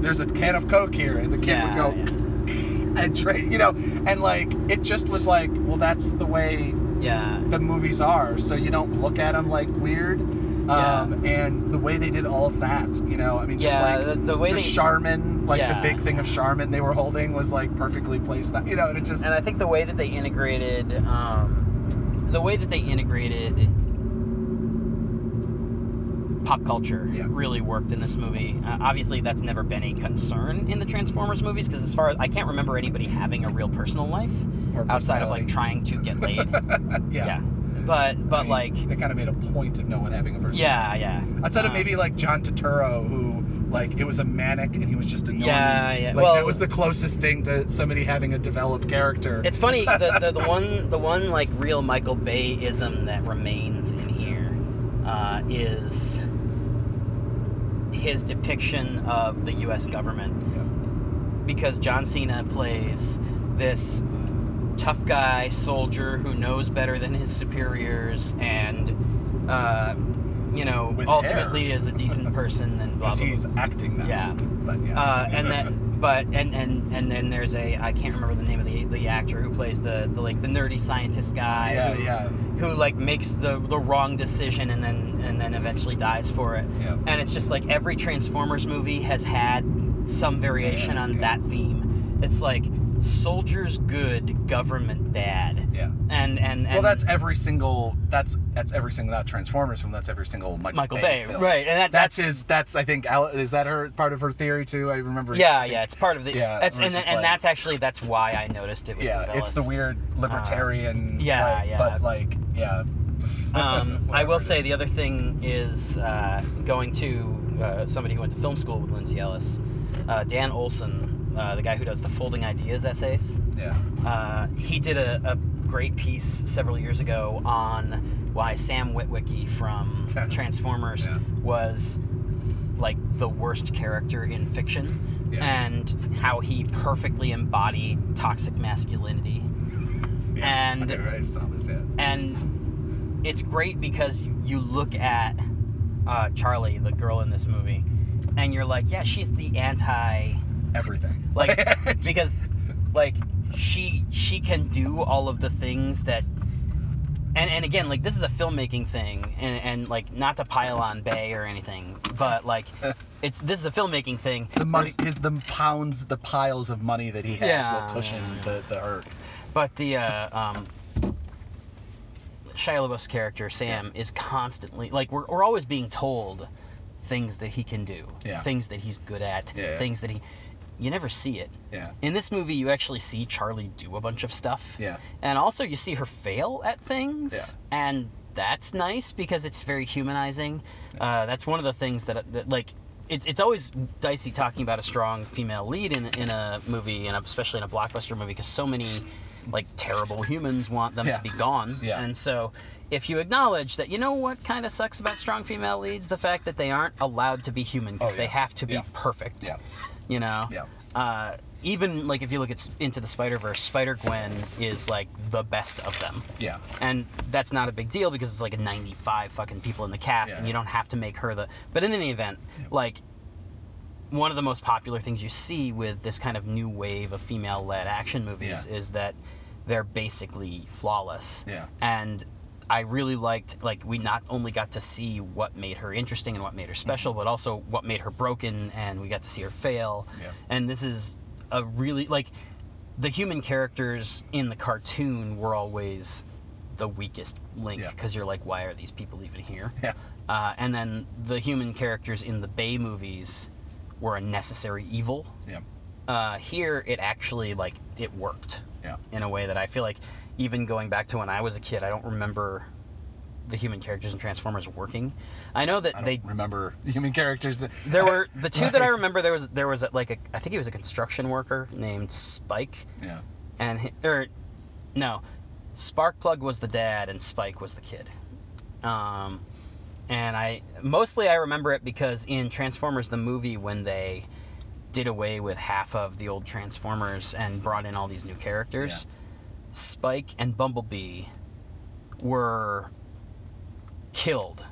There's a can of Coke here, and the kid yeah, would go, yeah. and trade, you know, and like it just was like, well, that's the way Yeah. the movies are, so you don't look at them like weird. Um, and the way they did all of that, you know, I mean, just Yeah, like the- the way the they- Charmin, like the big thing of Charmin they were holding was like perfectly placed, you know, and it just and I think the way that they integrated, um, the way that they integrated pop culture Yeah. really worked in this movie. Uh, obviously, that's never been a concern in the Transformers movies because, as far as I can't remember anybody having a real personal life Or outside of like trying to get laid. yeah. But but I mean, like they kind of made a point of no one having a person. yeah yeah. Outside of Um, maybe like John Turturro, who like it was a manic and he was just annoying. Yeah, yeah. Like Well- that was the closest thing to somebody having a developed character. It's funny the, the the one the one like real Michael Bay ism that remains in here uh, is his depiction of the U.S. government Yeah. because John Cena plays this tough guy soldier who knows better than his superiors and uh, you know With ultimately hair. is a decent person and blah because blah. he's acting that. Yeah. But yeah. Uh, and then, but and and and then there's a I can't remember the name of the the actor who plays the, the like the nerdy scientist guy. Yeah, who, yeah. Who like makes the the wrong decision and then and then eventually dies for it. Yeah. And it's just like every Transformers movie has had some variation Yeah, on yeah. that theme. It's like soldiers good, government bad. Yeah. And and, and Well, that's every single. That's that's every single not Transformers film. That's every single Michael, Michael Bay, film. right? And that, That's, that's his. That's I think. Is that her part of her theory too? I remember. Yeah, I yeah, it's part of the. Yeah, that's and, and like- that's actually that's why I noticed it was. Yeah, it's the weird libertarian. Uh, yeah, yeah. But like, yeah. Um, I will say the other thing is uh, going to uh, somebody who went to film school with Lindsay Ellis, uh, Dan Olson, uh, the guy who does the Folding Ideas essays. Yeah. Uh, he did a, a great piece several years ago on why Sam Witwicky from Transformers Yeah. was like the worst character in fiction Yeah. and how he perfectly embodied toxic masculinity. And- I, I saw this. Yeah. and it's great because you, look at uh, Charlie, the girl in this movie, and you're like, yeah, she's the anti, Everything. like, because, like, she she can do all of the things that, and and again, like, this is a filmmaking thing, and, and like, not to pile on Bay or anything, but like, it's this is a filmmaking thing. the money, There's- the pounds, the piles of money that he has Yeah, will cushion yeah, yeah. the the art. But the uh, um, Shia LaBeouf's character Sam is constantly like we're we're always being told things that he can do, Yeah. things that he's good at, Yeah. things that he. You never see it. Yeah. In this movie, you actually see Charlie do a bunch of stuff, Yeah. and also you see her fail at things, and that's nice because it's very humanizing. Uh, that's one of the things that, that like it's it's always dicey talking about a strong female lead in in a movie, and especially in a blockbuster movie, because so many like terrible humans want them Yeah. to be gone. Yeah. And so if you acknowledge that, you know what kind of sucks about strong female leads, the fact that they aren't allowed to be human because Oh, they have to be Yeah. perfect. Yeah. You know. Yeah. Uh, even like if you look at Into the Spider Verse, Spider Gwen is like the best of them. Yeah. And that's not a big deal because it's like a 95 fucking people in the cast, Yeah. and you don't have to make her the. But in any event, like one of the most popular things you see with this kind of new wave of female-led action movies Yeah. is that they're basically flawless. Yeah. And I really liked like we not only got to see what made her interesting and what made her special, but also what made her broken, and we got to see her fail. Yeah. And this is a really like the human characters in the cartoon were always the weakest link Yeah. because you're like, why are these people even here? Yeah. Uh, and then the human characters in the Bay movies were a necessary evil. Yeah. Uh, here, it actually like it worked Yeah. in a way that I feel like even going back to when I was a kid, I don't remember the human characters in Transformers working. I know that I don't they remember human characters. that- there were the two that I remember. There was there was a, like a I think he was a construction worker named Spike, Yeah. and he, or no, Sparkplug was the dad and Spike was the kid. Um, and I mostly I remember it because in Transformers the movie when they did away with half of the old Transformers and brought in all these new characters, Spike and Bumblebee were killed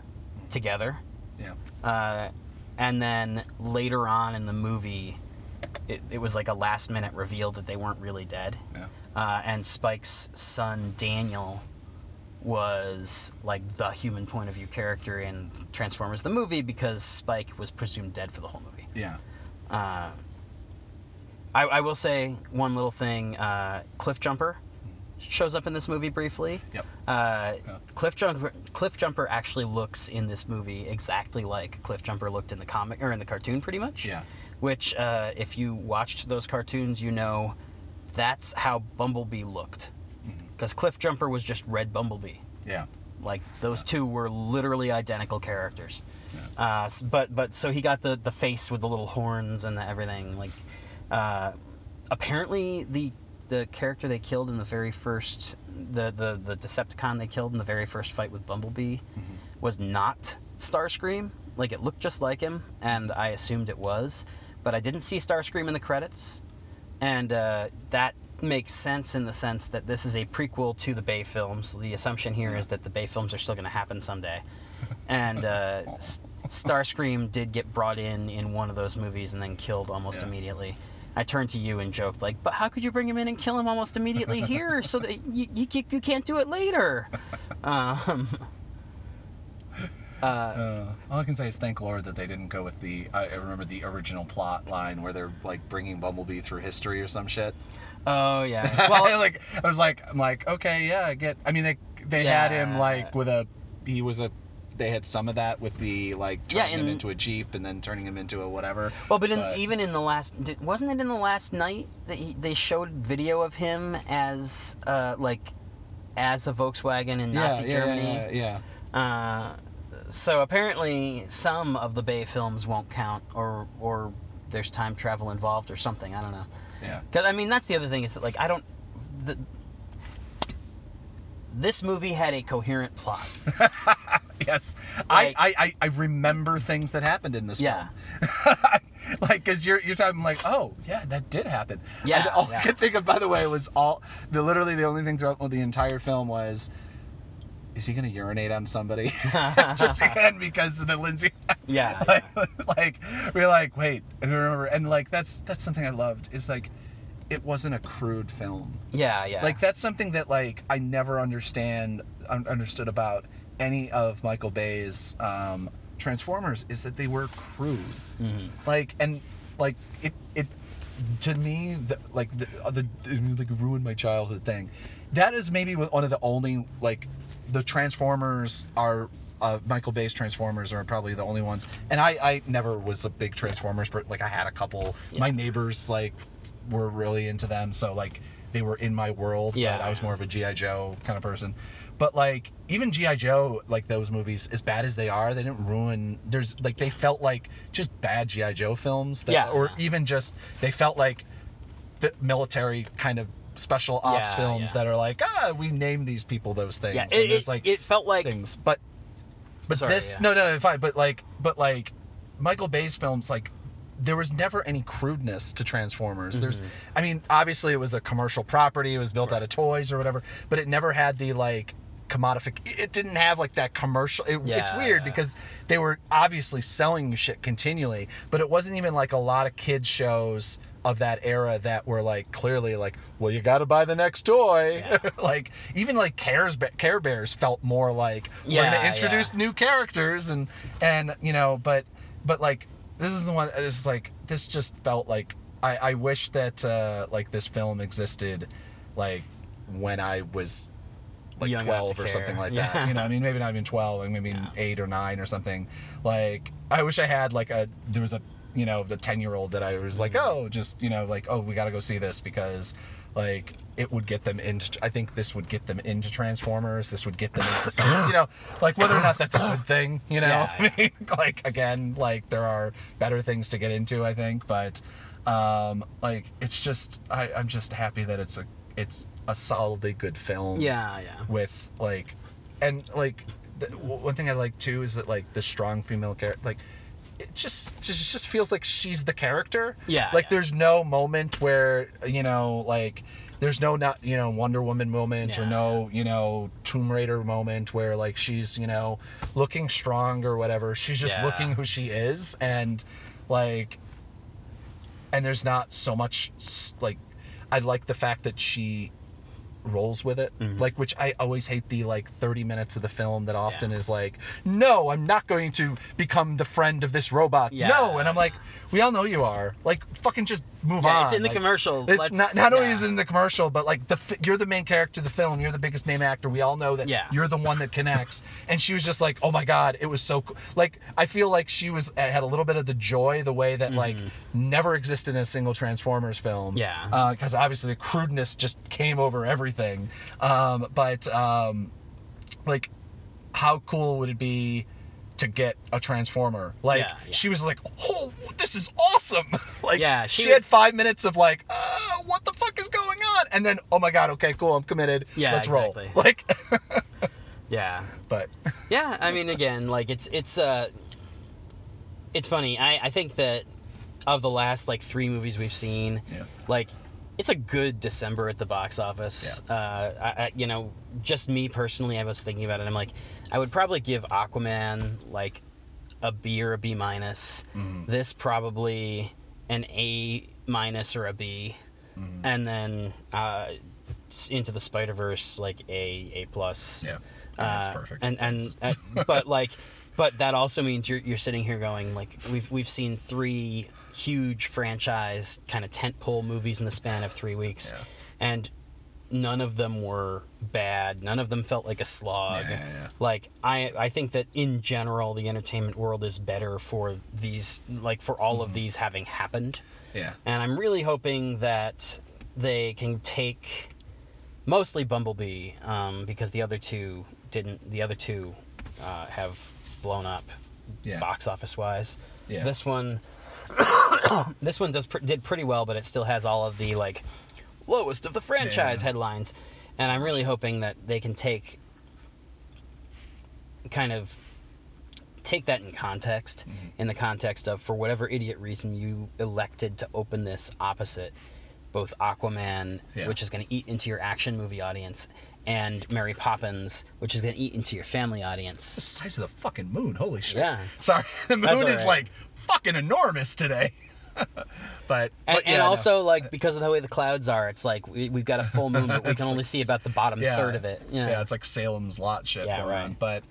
together. Yeah. Uh, and then later on in the movie, it, it was like a last minute reveal that they weren't really dead. Yeah. Uh, and Spike's son Daniel was like the human point of view character in Transformers the movie because Spike was presumed dead for the whole movie. Yeah. Uh, I, I will say one little thing: uh, Cliffjumper shows up in this movie briefly. Yep. Uh, Yeah. Cliffjumper Cliff Jumper actually looks in this movie exactly like Cliffjumper looked in the comic or in the cartoon, pretty much. Yeah. Which, uh, if you watched those cartoons, you know that's how Bumblebee looked. Because Cliffjumper was just Red Bumblebee. Yeah. Like those two were literally identical characters. Uh, but but so he got the the face with the little horns and the everything. Like uh, apparently the the character they killed in the very first the, the the Decepticon they killed in the very first fight with Bumblebee Mhm. was not Starscream. Like it looked just like him, and I assumed it was, but I didn't see Starscream in the credits, and uh, that makes sense in the sense that this is a prequel to the Bay films. The assumption here is that the Bay films are still going to happen someday, and uh, S- Starscream did get brought in in one of those movies and then killed almost Yeah. immediately. I turned to you and joked like, "But how could you bring him in and kill him almost immediately here, so that you you, you can't do it later?" Um, uh, Uh, all I can say is thank Lord that they didn't go with the. I, I remember the original plot line where they're like bringing Bumblebee through history or some shit. Oh yeah. Well, like I was like, I'm like, okay, yeah, I get. I mean, they they had him like with a. He was a. They had some of that with the like Yeah, turning him into a jeep and then turning him into a whatever. Well, but, in, But- even in the last, wasn't it in the last Knight that he, they showed video of him as uh, like as a Volkswagen in yeah, Nazi yeah, Germany? Yeah, yeah. Uh, so apparently, some of the Bay films won't count, or or there's time travel involved, or something. I don't know. Yeah. Because I mean, that's the other thing is that like I don't. The, this movie had a coherent plot. yes, Like- I, I, I remember things that happened in this Yeah. film. like, cause you're you're talking like, oh yeah, that did happen. Yeah, I, all yeah. I could think of, by the way, was all the literally the only thing throughout the entire film was, is he gonna urinate on somebody? Just again because of the Lindsay. Yeah, like, like we're like, wait, and we remember, and like that's that's something I loved is like, it wasn't a crude film. Yeah, yeah. Like that's something that like I never understand un- understood about any of Michael Bay's um, Transformers is that they were crude. Mhm. Like and like it it to me the, like the, uh, the the like ruined my childhood thing. That is maybe one of the only like the Transformers are uh, Michael Bay's Transformers are probably the only ones. And I I never was a big Transformers, but like I had a couple. My neighbors like were really into them, so like they were in my world. Yeah, I was more of a GI Joe kind of person. But like even GI Joe, like those movies, as bad as they are, they didn't ruin. There's like they felt like just bad GI Joe films. That, Yeah. Or even just they felt like the military kind of special ops Yeah, films yeah. that are like ah we name these people those things. yeah, and it, there's it, like it felt like things, but but Sorry, this yeah. no no no fine, but like but like Michael Bay's films like there was never any crudeness to Transformers. There's Mm-hmm. I mean obviously it was a commercial property, it was built out of toys or whatever, but it never had the like commodific. It didn't have like that commercial. It, it's weird yeah. because they were obviously selling shit continually, but it wasn't even like a lot of kids shows of that era that were like clearly like, well, you got to buy the next toy. Yeah. like even like Cares Care Bears felt more like we're Yeah, gonna introduce yeah. new characters and and you know, but but like this is the one. This is like this just felt like I I wish that uh like this film existed like when I was like Young 12 or care. something like Yeah. that. You know, I mean, maybe not even 12, like maybe Yeah. 8 or 9 or something. Like, I wish I had like a, there was a, you know, the 10 year old that I was like, Mm-hmm. oh, just, you know, like, oh, we got to go see this because like it would get them into, I think this would get them into Transformers. This would get them into something, you know, like whether or not that's a good thing, you know, Yeah, I mean, like, again, like there are better things to get into, I think, but, um, like, it's just, I, I'm just happy that it's a, it's a solidly good film Yeah, yeah. with like and like the, one thing I like too is that like the strong female character like it just just just feels like she's the character. Yeah, Like yeah. there's no moment where you know like there's no not you know Wonder Woman moment or Yeah, no you know Tomb Raider moment where like she's you know looking strong or whatever. She's just Yeah. looking who she is and like and there's not so much like I like the fact that she rolls with it Mhm. like which i always hate the like 30 minutes of the film that often Yeah. is like no i'm not going to become the friend of this robot Yeah. no and i'm like we all know you are like fucking just move Yeah, on it's in the Like, commercial. it's Let's, not, not only is it in the commercial, but like the you're the main character of the film. You're the biggest name actor. We all know that Yeah. you're the one that connects. And she was just like, oh my god, it was so cool. Like I feel like she was had a little bit of the joy, the way that like never existed in a single Transformers film. Mm-hmm. Yeah. Because obviously the crudeness just came over everything. Um, but um, like, how cool would it be? To get a transformer, like Yeah, yeah. she was like, "Oh, this is awesome!" like, Yeah, she she, was- had five minutes of like, uh, what the fuck is going on? And then, oh my god, okay, cool, I'm committed. Yeah, let's exactly. roll. Like, Yeah. but Yeah, I mean, again, like it's it's uh, it's funny. I I think that of the last like three movies we've seen, Yeah. like it's a good December at the box office. Uh, I, I, you know, just me personally, I was thinking about it. I'm like, I would probably give Aquaman like a B or a B minus. Mhm. This probably an A minus or a B, Mhm. and then uh, into the Spider Verse like a A plus. yeah, that's Uh, perfect. And and uh, but like, but that also means you're you're sitting here going like we've we've seen three huge franchise kind of tentpole movies in the span of three weeks, Yeah. and none of them were bad. None of them felt like a slog. Yeah, yeah. Like I I think that in general the entertainment world is better for these like for all Mm-hmm. of these having happened. yeah, And I'm really hoping that they can take mostly Bumblebee um, because the other two didn't. The other two uh, have blown up yeah, box office wise. yeah. This one, this one does pr- did pretty well, but it still has all of the like lowest of the franchise Yeah. headlines. And I'm really hoping that they can take kind of take that in context Mm-hmm. in the context of for whatever idiot reason you elected to open this opposite both Aquaman Yeah. which is going to eat into your action movie audience and Mary Poppins which is going to eat into your family audience the size of the fucking moon. Holy shit. Yeah. Sorry, the moon That's is like fucking enormous today. but, and, but yeah, and no. also like because of the way the clouds are it's like we, we've got a full moon but we can only like see about the bottom yeah, third of it yeah, Yeah, it's like Salem's Lot shit Yeah, going right. on. But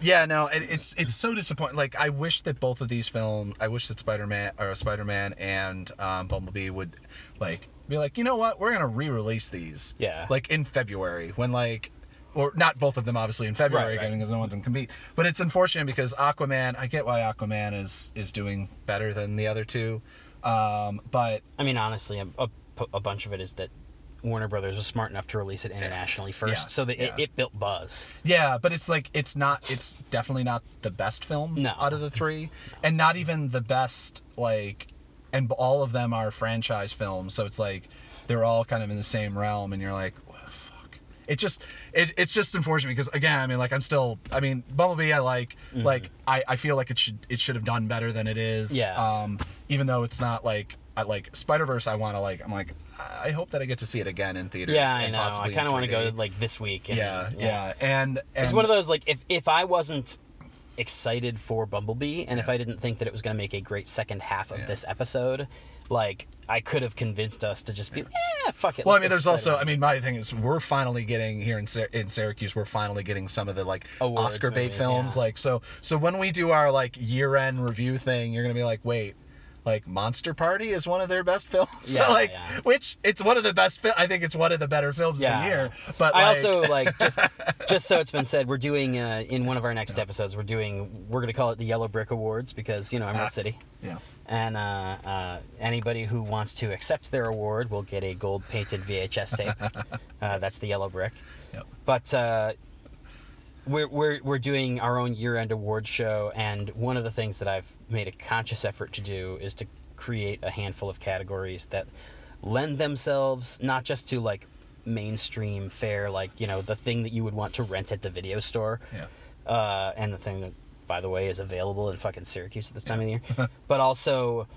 yeah, no, it, it's it's so disappointing. Like I wish that both of these films, I wish that Spider-Man or Spider-Man and um, Bumblebee would like be like, you know what, we're gonna re-release these. Yeah. Like in February when like. Or not both of them, obviously in February, Right, right. because no one of can compete. But it's unfortunate because Aquaman, I get why Aquaman is is doing better than the other two, um, but I mean honestly a, a, a bunch of it is that Warner Brothers was smart enough to release it internationally first Yeah, so that yeah. it, it built buzz Yeah, but it's like it's not. It's definitely not the best film No. out of the three, and not even the best like. And all of them are franchise films, so it's like they're all kind of in the same realm, and you're like, "What the fuck. It just it, it's just unfortunate because again, I mean, like I'm still. I mean, Bumblebee, I like. Like I, I feel like it should it should have done better than it is. Yeah. Um, even though it's not like I like Spider Verse. I want to like. I'm like. I hope that I get to see it again in theaters. Yeah, I know. I kind of want to go like this week. and- Yeah, yeah, and, and It's one of those like if if I wasn't excited for Bumblebee and if I didn't think that it was going to make a great second half of Yeah. this episode, like I could have convinced us to just be, yeah, eh, fuck it. Well, I mean, there's also, I mean, my thing is, we're finally getting here in Sy- in Syracuse, we're finally getting some of the like Awards Oscar bait movies, films, yeah. like so. So when we do our like year end review thing, you're gonna be like, wait, like Monster Party is one of their best films, Yeah, like yeah. which it's one of the best. Fi- I think it's one of the better films of the year. But I like, also like just just so it's been said, we're doing uh, in one of our next episodes, we're doing we're gonna call it the Yellow Brick Awards because you know Emerald Ah. City, yeah, and uh, uh, anybody who wants to accept their award will get a gold painted VHS tape. uh, that's the Yellow Brick. Yep. But uh, we're, we're we're doing our own year-end award show, and one of the things that I've made a conscious effort to do is to create a handful of categories that lend themselves not just to like mainstream fare, like you know the thing that you would want to rent at the video store, yeah, uh, and the thing that, by the way, is available in fucking Syracuse at this time of the year, but also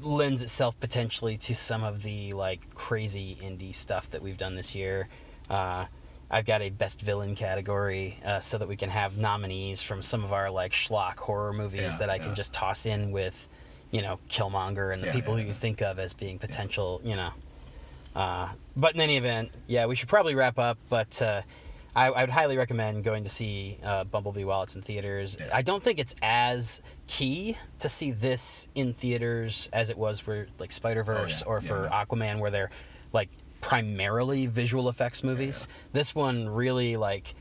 lends itself potentially to some of the like crazy indie stuff that we've done this year. Uh, I've got a best villain category uh, so that we can have nominees from some of our like schlock horror movies Yeah, that I yeah. can just toss in with, you know, Killmonger and the Yeah, people who you think of as being potential, you know. Uh, but in any event, yeah, we should probably wrap up. But uh, I, I would highly recommend going to see uh, Bumblebee while it's in theaters. I don't think it's as key to see this in theaters as it was for like Spider Verse Oh, or for. Aquaman, where they're like primarily visual effects movies. This one really like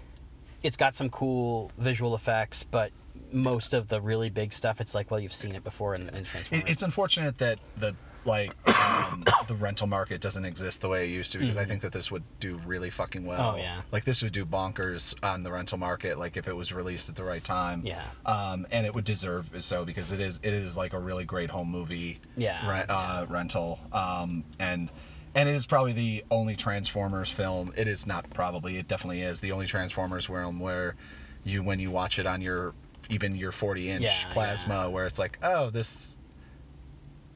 it's got some cool visual effects, but most of the really big stuff, it's like, well, you've seen it before in, in Transformers. It, it's unfortunate that the like um, the rental market doesn't exist the way it used to because I think that this would do really fucking well. Mm-hmm. Oh, yeah. Like this would do bonkers on the rental market like if it was released at the right time. Yeah. Um, and it would deserve so because it is it is like a really great home movie. Yeah. Re- uh, rental. Um, and and it is probably the only Transformers film. It is not probably. It definitely is the only Transformers film where you when you watch it on your even your 40 inch Yeah, plasma where it's like oh this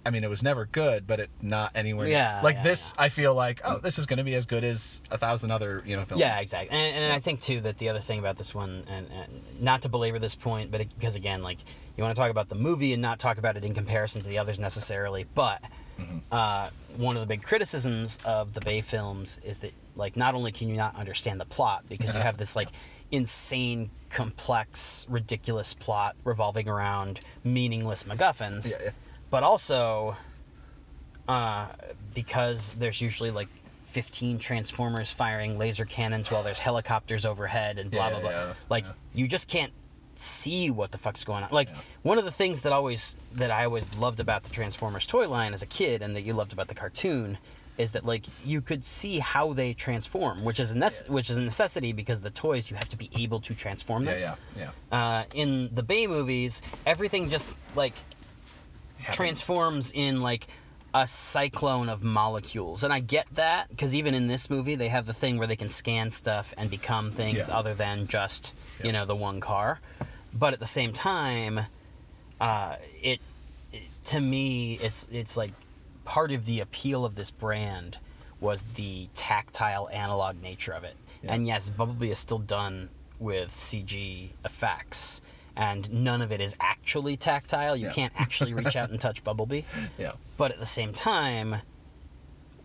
I mean, it was never good, but it not anywhere. Yeah, Like yeah, this, I feel like, oh, this is going to be as good as a thousand other, you know, films. Yeah, exactly. And, and I think too that the other thing about this one, and, and not to belabor this point, but because again, like you want to talk about the movie and not talk about it in comparison to the others necessarily, but uh, one of the big criticisms of the Bay films is that like not only can you not understand the plot because you have this like insane, complex, ridiculous plot revolving around meaningless MacGuffins, Yeah, yeah. but also uh, because there's usually like 15 transformers firing laser cannons while there's helicopters overhead and blah Yeah, blah blah. like you just can't see what the fuck's going on. Like Yeah. one of the things that always that I always loved about the Transformers toy line as a kid and that you loved about the cartoon is that like you could see how they transform, which is a nece- which is a necessity because the toys you have to be able to transform them. Yeah, yeah, yeah. Uh, in the Bay movies, everything just like Happens. transforms in like a cyclone of molecules. And I get that because even in this movie, they have the thing where they can scan stuff and become things Yeah. other than just, you know, the one car. But at the same time, uh, it, it to me, it's it's like part of the appeal of this brand was the tactile analog nature of it. Yeah. And yes, Bumblebee is still done with CG effects, and none of it is actually tactile. You Yeah. can't actually reach out and touch Bumblebee. Yeah. But at the same time,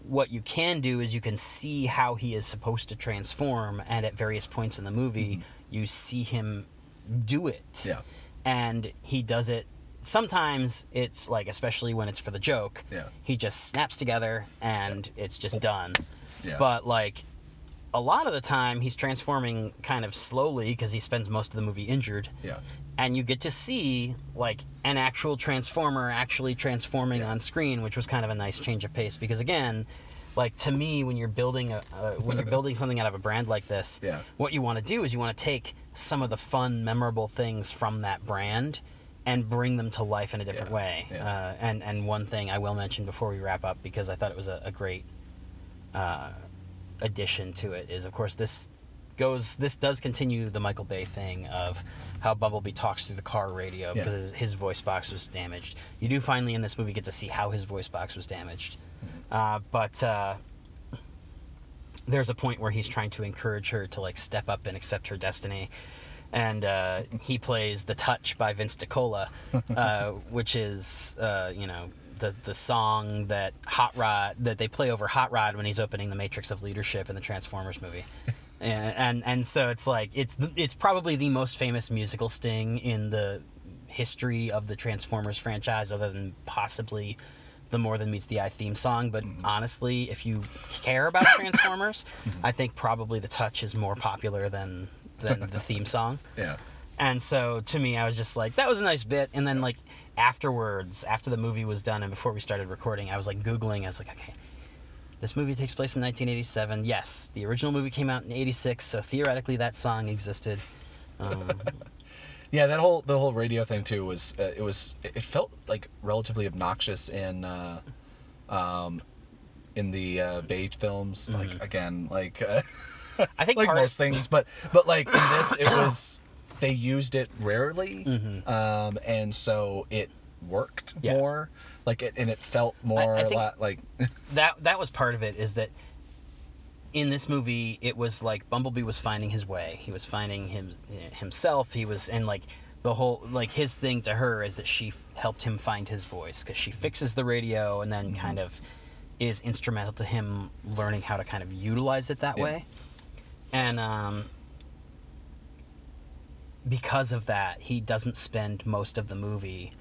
what you can do is you can see how he is supposed to transform, and at various points in the movie, you see him do it. Mm-hmm. Yeah. And he does it. Sometimes it's like, especially when it's for the joke, Yeah. he just snaps together and it's just done. Yeah. But like a lot of the time, he's transforming kind of slowly because he spends most of the movie injured Yeah. And you get to see like an actual transformer actually transforming Yeah. on screen, which was kind of a nice change of pace. Because again, like to me, when you're building a uh, when you're building something out of a brand like this, Yeah. what you want to do is you want to take some of the fun, memorable things from that brand and bring them to life in a different Yeah, way. yeah. Uh, and and one thing I will mention before we wrap up because I thought it was a, a great uh, addition to it is of course this goes. This does continue the Michael Bay thing of how Bumblebee talks through the car radio Yeah. because his, his voice box was damaged. You do finally in this movie get to see how his voice box was damaged, uh, but. Uh, there's a point where he's trying to encourage her to like step up and accept her destiny and uh, he plays the touch by vince DiCola, uh, which is uh, you know the the song that hot rod that they play over hot rod when he's opening the matrix of leadership in the transformers movie and and, and so it's like it's the, it's probably the most famous musical sting in the history of the transformers franchise other than possibly the more than meets the eye theme song but mm-hmm. honestly if you care about transformers i think probably the touch is more popular than than the theme song Yeah. and so to me, I was just like, that was a nice bit. And then like afterwards, after the movie was done and before we started recording, I was like Googling. I was like, okay, this movie takes place in 1987. Yes, the original movie came out in 86, so theoretically that song existed. Um, Yeah, that whole the whole radio thing too was uh, it was it felt like relatively obnoxious in uh, um, in the uh, Bay films. Like again, like uh, I think like most of, things, but but like in this, it was they used it rarely, Mhm. um, and so it worked Yeah. more. Like it and it felt more I think- la- like that that was part of it is that in this movie it was like Bumblebee was finding his way. He was finding him himself. He was and like the whole like his thing to her is that she helped him find his voice because she fixes the radio and then kind of is instrumental to him learning how to kind of utilize it that Yeah. way. And um because of that, he doesn't spend most of the movie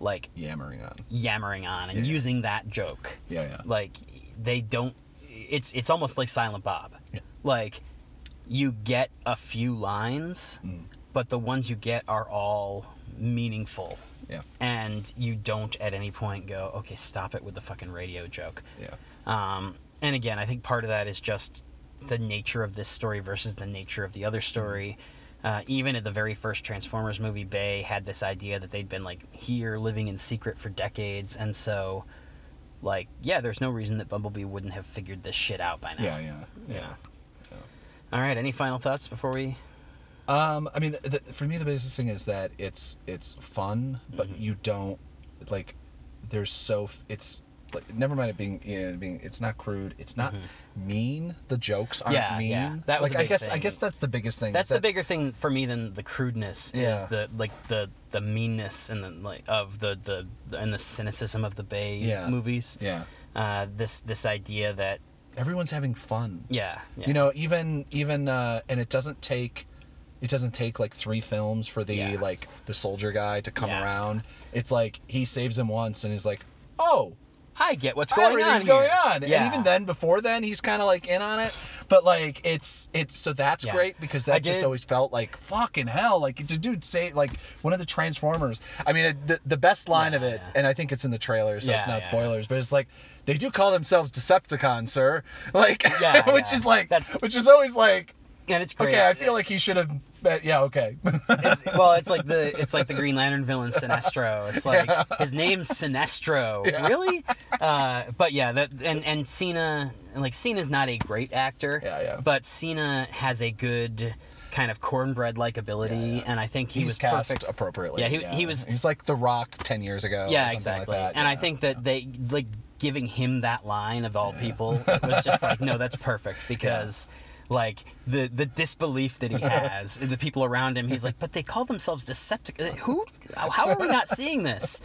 like yammering on. yammering on and Yeah. using that joke Yeah, yeah. like they don't it's it's almost like silent bob Yeah. like you get a few lines Mm. but the ones you get are all meaningful Yeah. and you don't at any point go okay stop it with the fucking radio joke Yeah. um, and again, I think part of that is just the nature of this story versus the nature of the other story. Uh, even at the very first Transformers movie, Bay had this idea that they'd been like here living in secret for decades, and so like yeah, there's no reason that Bumblebee wouldn't have figured this shit out by now. Yeah, yeah, You yeah. know? All right, any final thoughts before we? Um, I mean, the, for me, the biggest thing is that it's it's fun, but Mhm. you don't like. There's so it's like never mind it being you know, being it's not crude. It's not mean. The jokes aren't Mm-hmm. Yeah, mean. yeah. That was like I guess I guess that's the biggest thing. That's the that- bigger thing for me than the crudeness is the like the the meanness and the like of the the and the cynicism of the Bay Yeah. movies. Yeah, uh, this this idea that everyone's having fun. yeah, yeah. You know, even even uh, and it doesn't take. It doesn't take like three films for the Yeah. like the soldier guy to come Yeah. around. It's like he saves him once and he's like, "Oh, I get what's going everything's on. going on. Yeah. And even then, before then, he's kind of like in on it. But like, it's it's so that's Yeah. great because I that just did- always felt like fucking hell. Like the dude say like one of the Transformers. I mean, the the best line of it, yeah. and I think it's in the trailer, so it's not yeah. spoilers. But it's like they do call themselves Decepticons, sir. Like, Yeah, which yeah. is like, That's- which is always like, and it's great. okay, I feel like he should have. Yeah, okay. it's, well, it's like the it's like the Green Lantern villain Sinestro. It's like Yeah. his name's Sinestro. Yeah. Really? Uh, but yeah, that and and Cena like Cena's not a great actor. Yeah, yeah. But Cena has a good kind of cornbread like ability, Yeah, yeah. and I think he He's was cast perfect. appropriately. Yeah, he- he was- He's like The Rock ten years ago. or yeah, something exactly. Like that. And I think that yeah. they like giving him that line of all people was just like, no, that's perfect because like the the disbelief that he has in the people around him. He's like, but they call themselves Decepticons. Who? How are we not seeing this?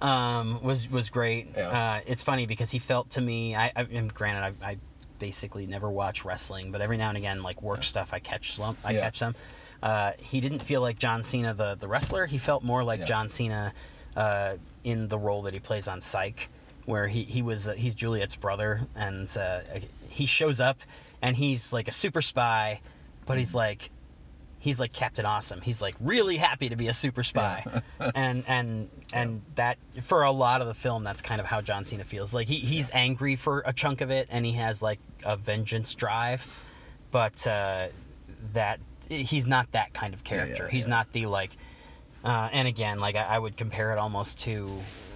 Um, was was great. Yeah. Uh, it's funny because he felt to me. I, I and granted, I, I basically never watch wrestling, but every now and again, like work stuff, I catch some. I Yeah. catch some. Uh, he didn't feel like John Cena the the wrestler. He felt more like Yeah. John Cena uh, in the role that he plays on Psych, where he he was uh, he's Juliet's brother, and uh, he shows up and he's like a super spy, but he's like he's like Captain Awesome. He's like really happy to be a super spy, and and and that for a lot of the film, that's kind of how John Cena feels. Like he he's angry for a chunk of it, and he has like a vengeance drive, but uh, that he's not that kind of character. yeah, he's yeah. not the like. Uh, and again, like I, I would compare it almost to,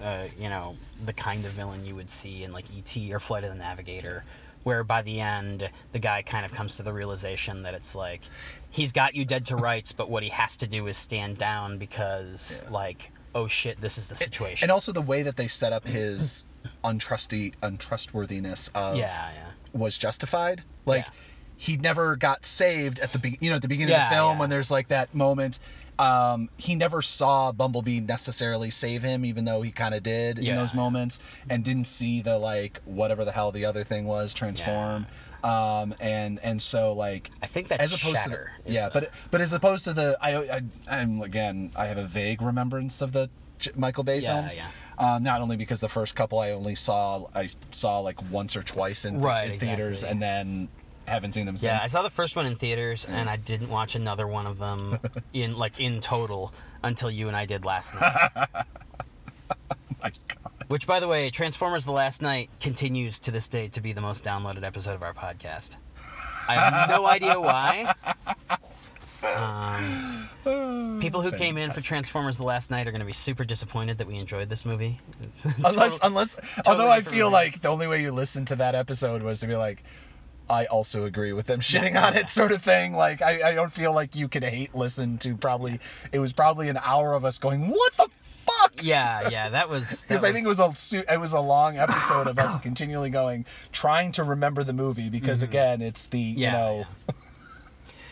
uh, you know, the kind of villain you would see in like E.T. or Flight of the Navigator, where by the end the guy kind of comes to the realization that it's like he's got you dead to rights, but what he has to do is stand down because Yeah. like oh shit, this is the situation. And also the way that they set up his untrusty untrustworthiness of yeah, yeah. was justified. Like Yeah. He never got saved at the be- you know at the beginning of the film yeah. when there's like that moment. Um, he never saw Bumblebee necessarily save him, even though he kind of did in those moments, and didn't see the like whatever the hell the other thing was transform. Um, and and so like I think that's as opposed Shatter. to the, yeah, the- but but as opposed to the I, I I'm again I have a vague remembrance of the J- Michael Bay Yeah, films. yeah. Um, not only because the first couple I only saw I saw like once or twice in, Right, in theaters and then haven't seen them since. Yeah, I saw the first one in theaters, and I didn't watch another one of them in like in total until you and I did last night. My God. Which, by the way, Transformers: The Last Knight continues to this day to be the most downloaded episode of our podcast. I have no idea why. Um, people who came in for Transformers: The Last Knight are going to be super disappointed that we enjoyed this movie. Unless unless although I feel movie. like the only way you listened to that episode was to be like I also agree with them shitting Yeah, on yeah. it sort of thing like I, I don't feel like you could hate listen to probably it was probably an hour of us going what the fuck yeah, yeah, that was because I think it was a it was a long episode of us continually going trying to remember the movie because again it's the you Mm-hmm. Know yeah.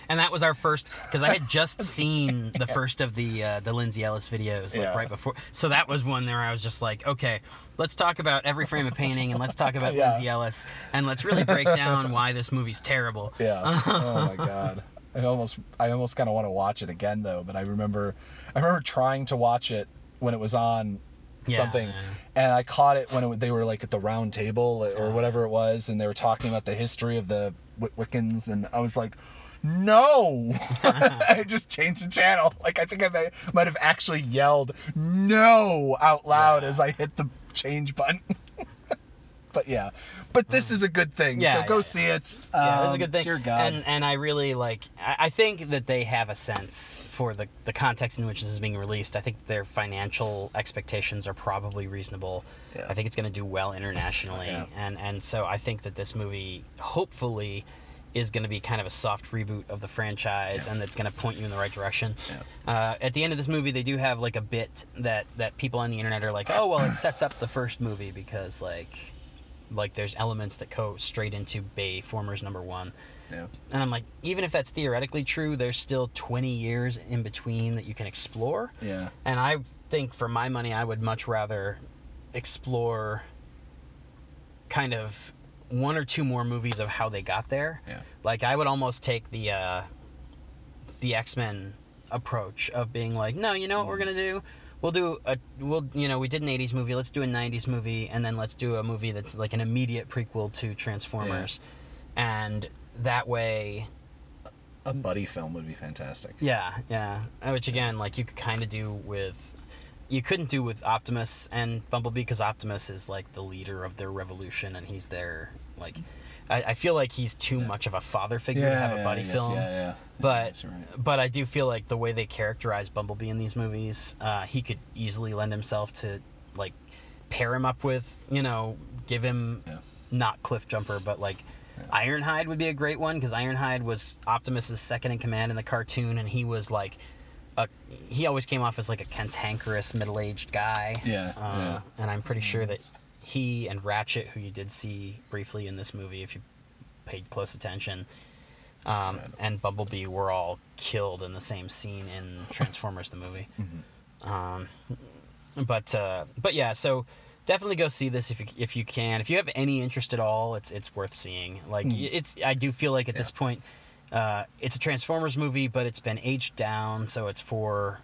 And that was our first, because I had just seen the first of the uh, the Lindsay Ellis videos like Yeah. right before. So that was one there I was just like, okay, let's talk about every frame of painting and let's talk about Yeah. Lindsay Ellis and let's really break down why this movie's terrible. Yeah. oh my god. I almost I almost kind of want to watch it again though, but I remember I remember trying to watch it when it was on Yeah, something and I caught it when it, they were like at the round table or whatever it was and they were talking about the history of the Wiccans and I was like no I just changed the channel like I think I may, might have actually yelled no out loud Yeah. as I hit the change button but yeah but this is a good thing Yeah, so go yeah, see it Yeah, that's a Um, good thing. dear God And and I really like. I, I think that they have a sense for the the context in which this is being released. I think their financial expectations are probably reasonable. Yeah. I think it's going to do well internationally, Yeah. and and so I think that this movie hopefully is going to be kind of a soft reboot of the franchise, Yeah. and that's going to point you in the right direction. Yeah. Uh, at the end of this movie, they do have like a bit that that people on the internet are like, oh well, it sets up the first movie because like like there's elements that go straight into Bay Formers number one. Yeah. And I'm like, even if that's theoretically true, there's still 20 years in between that you can explore. Yeah. And I think, for my money, I would much rather explore kind of one or two more movies of how they got there. Yeah. Like I would almost take the uh, the X Men approach of being like, no, you know what we're gonna do? We'll do a we'll you know we did an 80s movie, let's do a 90s movie, and then let's do a movie that's like an immediate prequel to Transformers, and that way A buddy film would be fantastic. yeah, yeah. Which again, like you could kind of do with, you couldn't do with Optimus and Bumblebee because Optimus is like the leader of their revolution and he's their like, I, I feel like he's too much of a father figure to have a buddy film. Yeah, yeah. But Yes, right. but I do feel like the way they characterize Bumblebee in these movies, uh, he could easily lend himself to like pair him up with, you know, give him Yeah. not Cliffjumper, but like Ironhide would be a great one because Ironhide was Optimus's second in command in the cartoon, and he was like a he always came off as like a cantankerous middle-aged guy. Yeah, Uh, yeah. And I'm pretty sure that he and Ratchet, who you did see briefly in this movie, if you paid close attention, um, and Bumblebee were all killed in the same scene in Transformers the movie. Mhm. Um, but uh, but yeah, so definitely go see this if you if you can. If you have any interest at all, it's it's worth seeing. Like Mhm. it's I do feel like at this point, uh, it's a Transformers movie, but it's been aged down, so it's for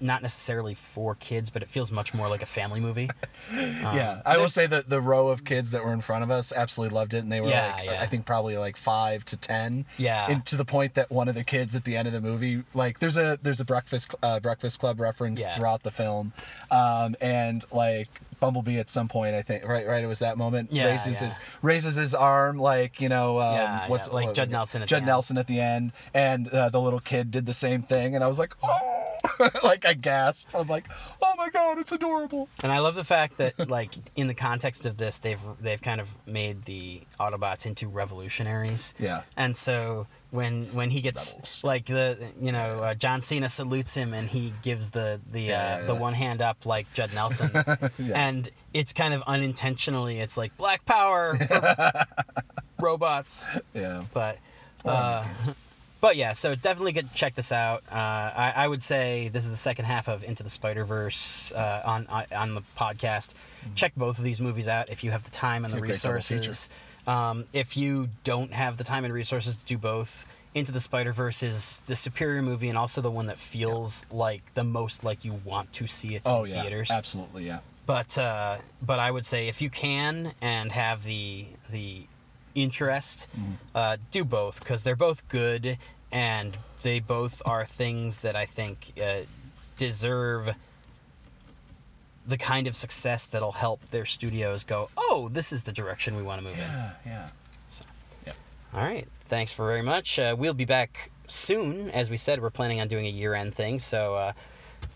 not necessarily for kids, but it feels much more like a family movie. Um, yeah, I will say that the row of kids that were in front of us absolutely loved it, and they were Yeah, like, yeah. I think probably like five to ten. Yeah. And to the point that one of the kids at the end of the movie, like, there's a there's a breakfast uh, Breakfast Club reference Yeah. throughout the film, um, and like Bumblebee at some point, I think, right, right, it was that moment, Yeah, raises yeah. his raises his arm, like, you know, um, Yeah, what's yeah, like what- Judd Nelson at the Judd end. Nelson at the end, and uh, the little kid did the same thing, and I was like, oh, like I gasped, I'm like, oh my god, it's adorable. And I love the fact that, like, in the context of this, they've they've kind of made the Autobots into revolutionaries. Yeah. And so when when he gets Rebels. like the you know uh, John Cena salutes him and he gives the the Yeah, uh, yeah, the yeah. one hand up like Judd Nelson. And it's kind of unintentionally it's like black power robots. Yeah. But uh. But yeah, so definitely get check this out. Uh, I, I would say this is the second half of Into the Spider Verse uh, on on on the podcast. Check both of these movies out if you have the time and the Mm-hmm. A great double feature. resources. Um, if you don't have the time and resources to do both, Into the Spider Verse is the superior movie and also the one that feels like the most like you want to see it Oh in yeah. theaters. Absolutely, yeah. But uh, but I would say if you can and have the the interest, Mm-hmm. uh, do both because they're both good and they both are things that I think uh, deserve the kind of success that'll help their studios go, oh, this is the direction we want to move in. Yeah, yeah. All right. Thanks for very much. Uh, we'll be back soon. As we said, we're planning on doing a year-end thing, so uh,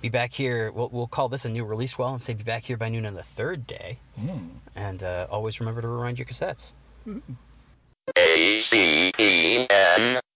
be back here. We'll, we'll call this a new release well and say be back here by noon on the third day. Mm. And uh, always remember to rewind your cassettes. A C E N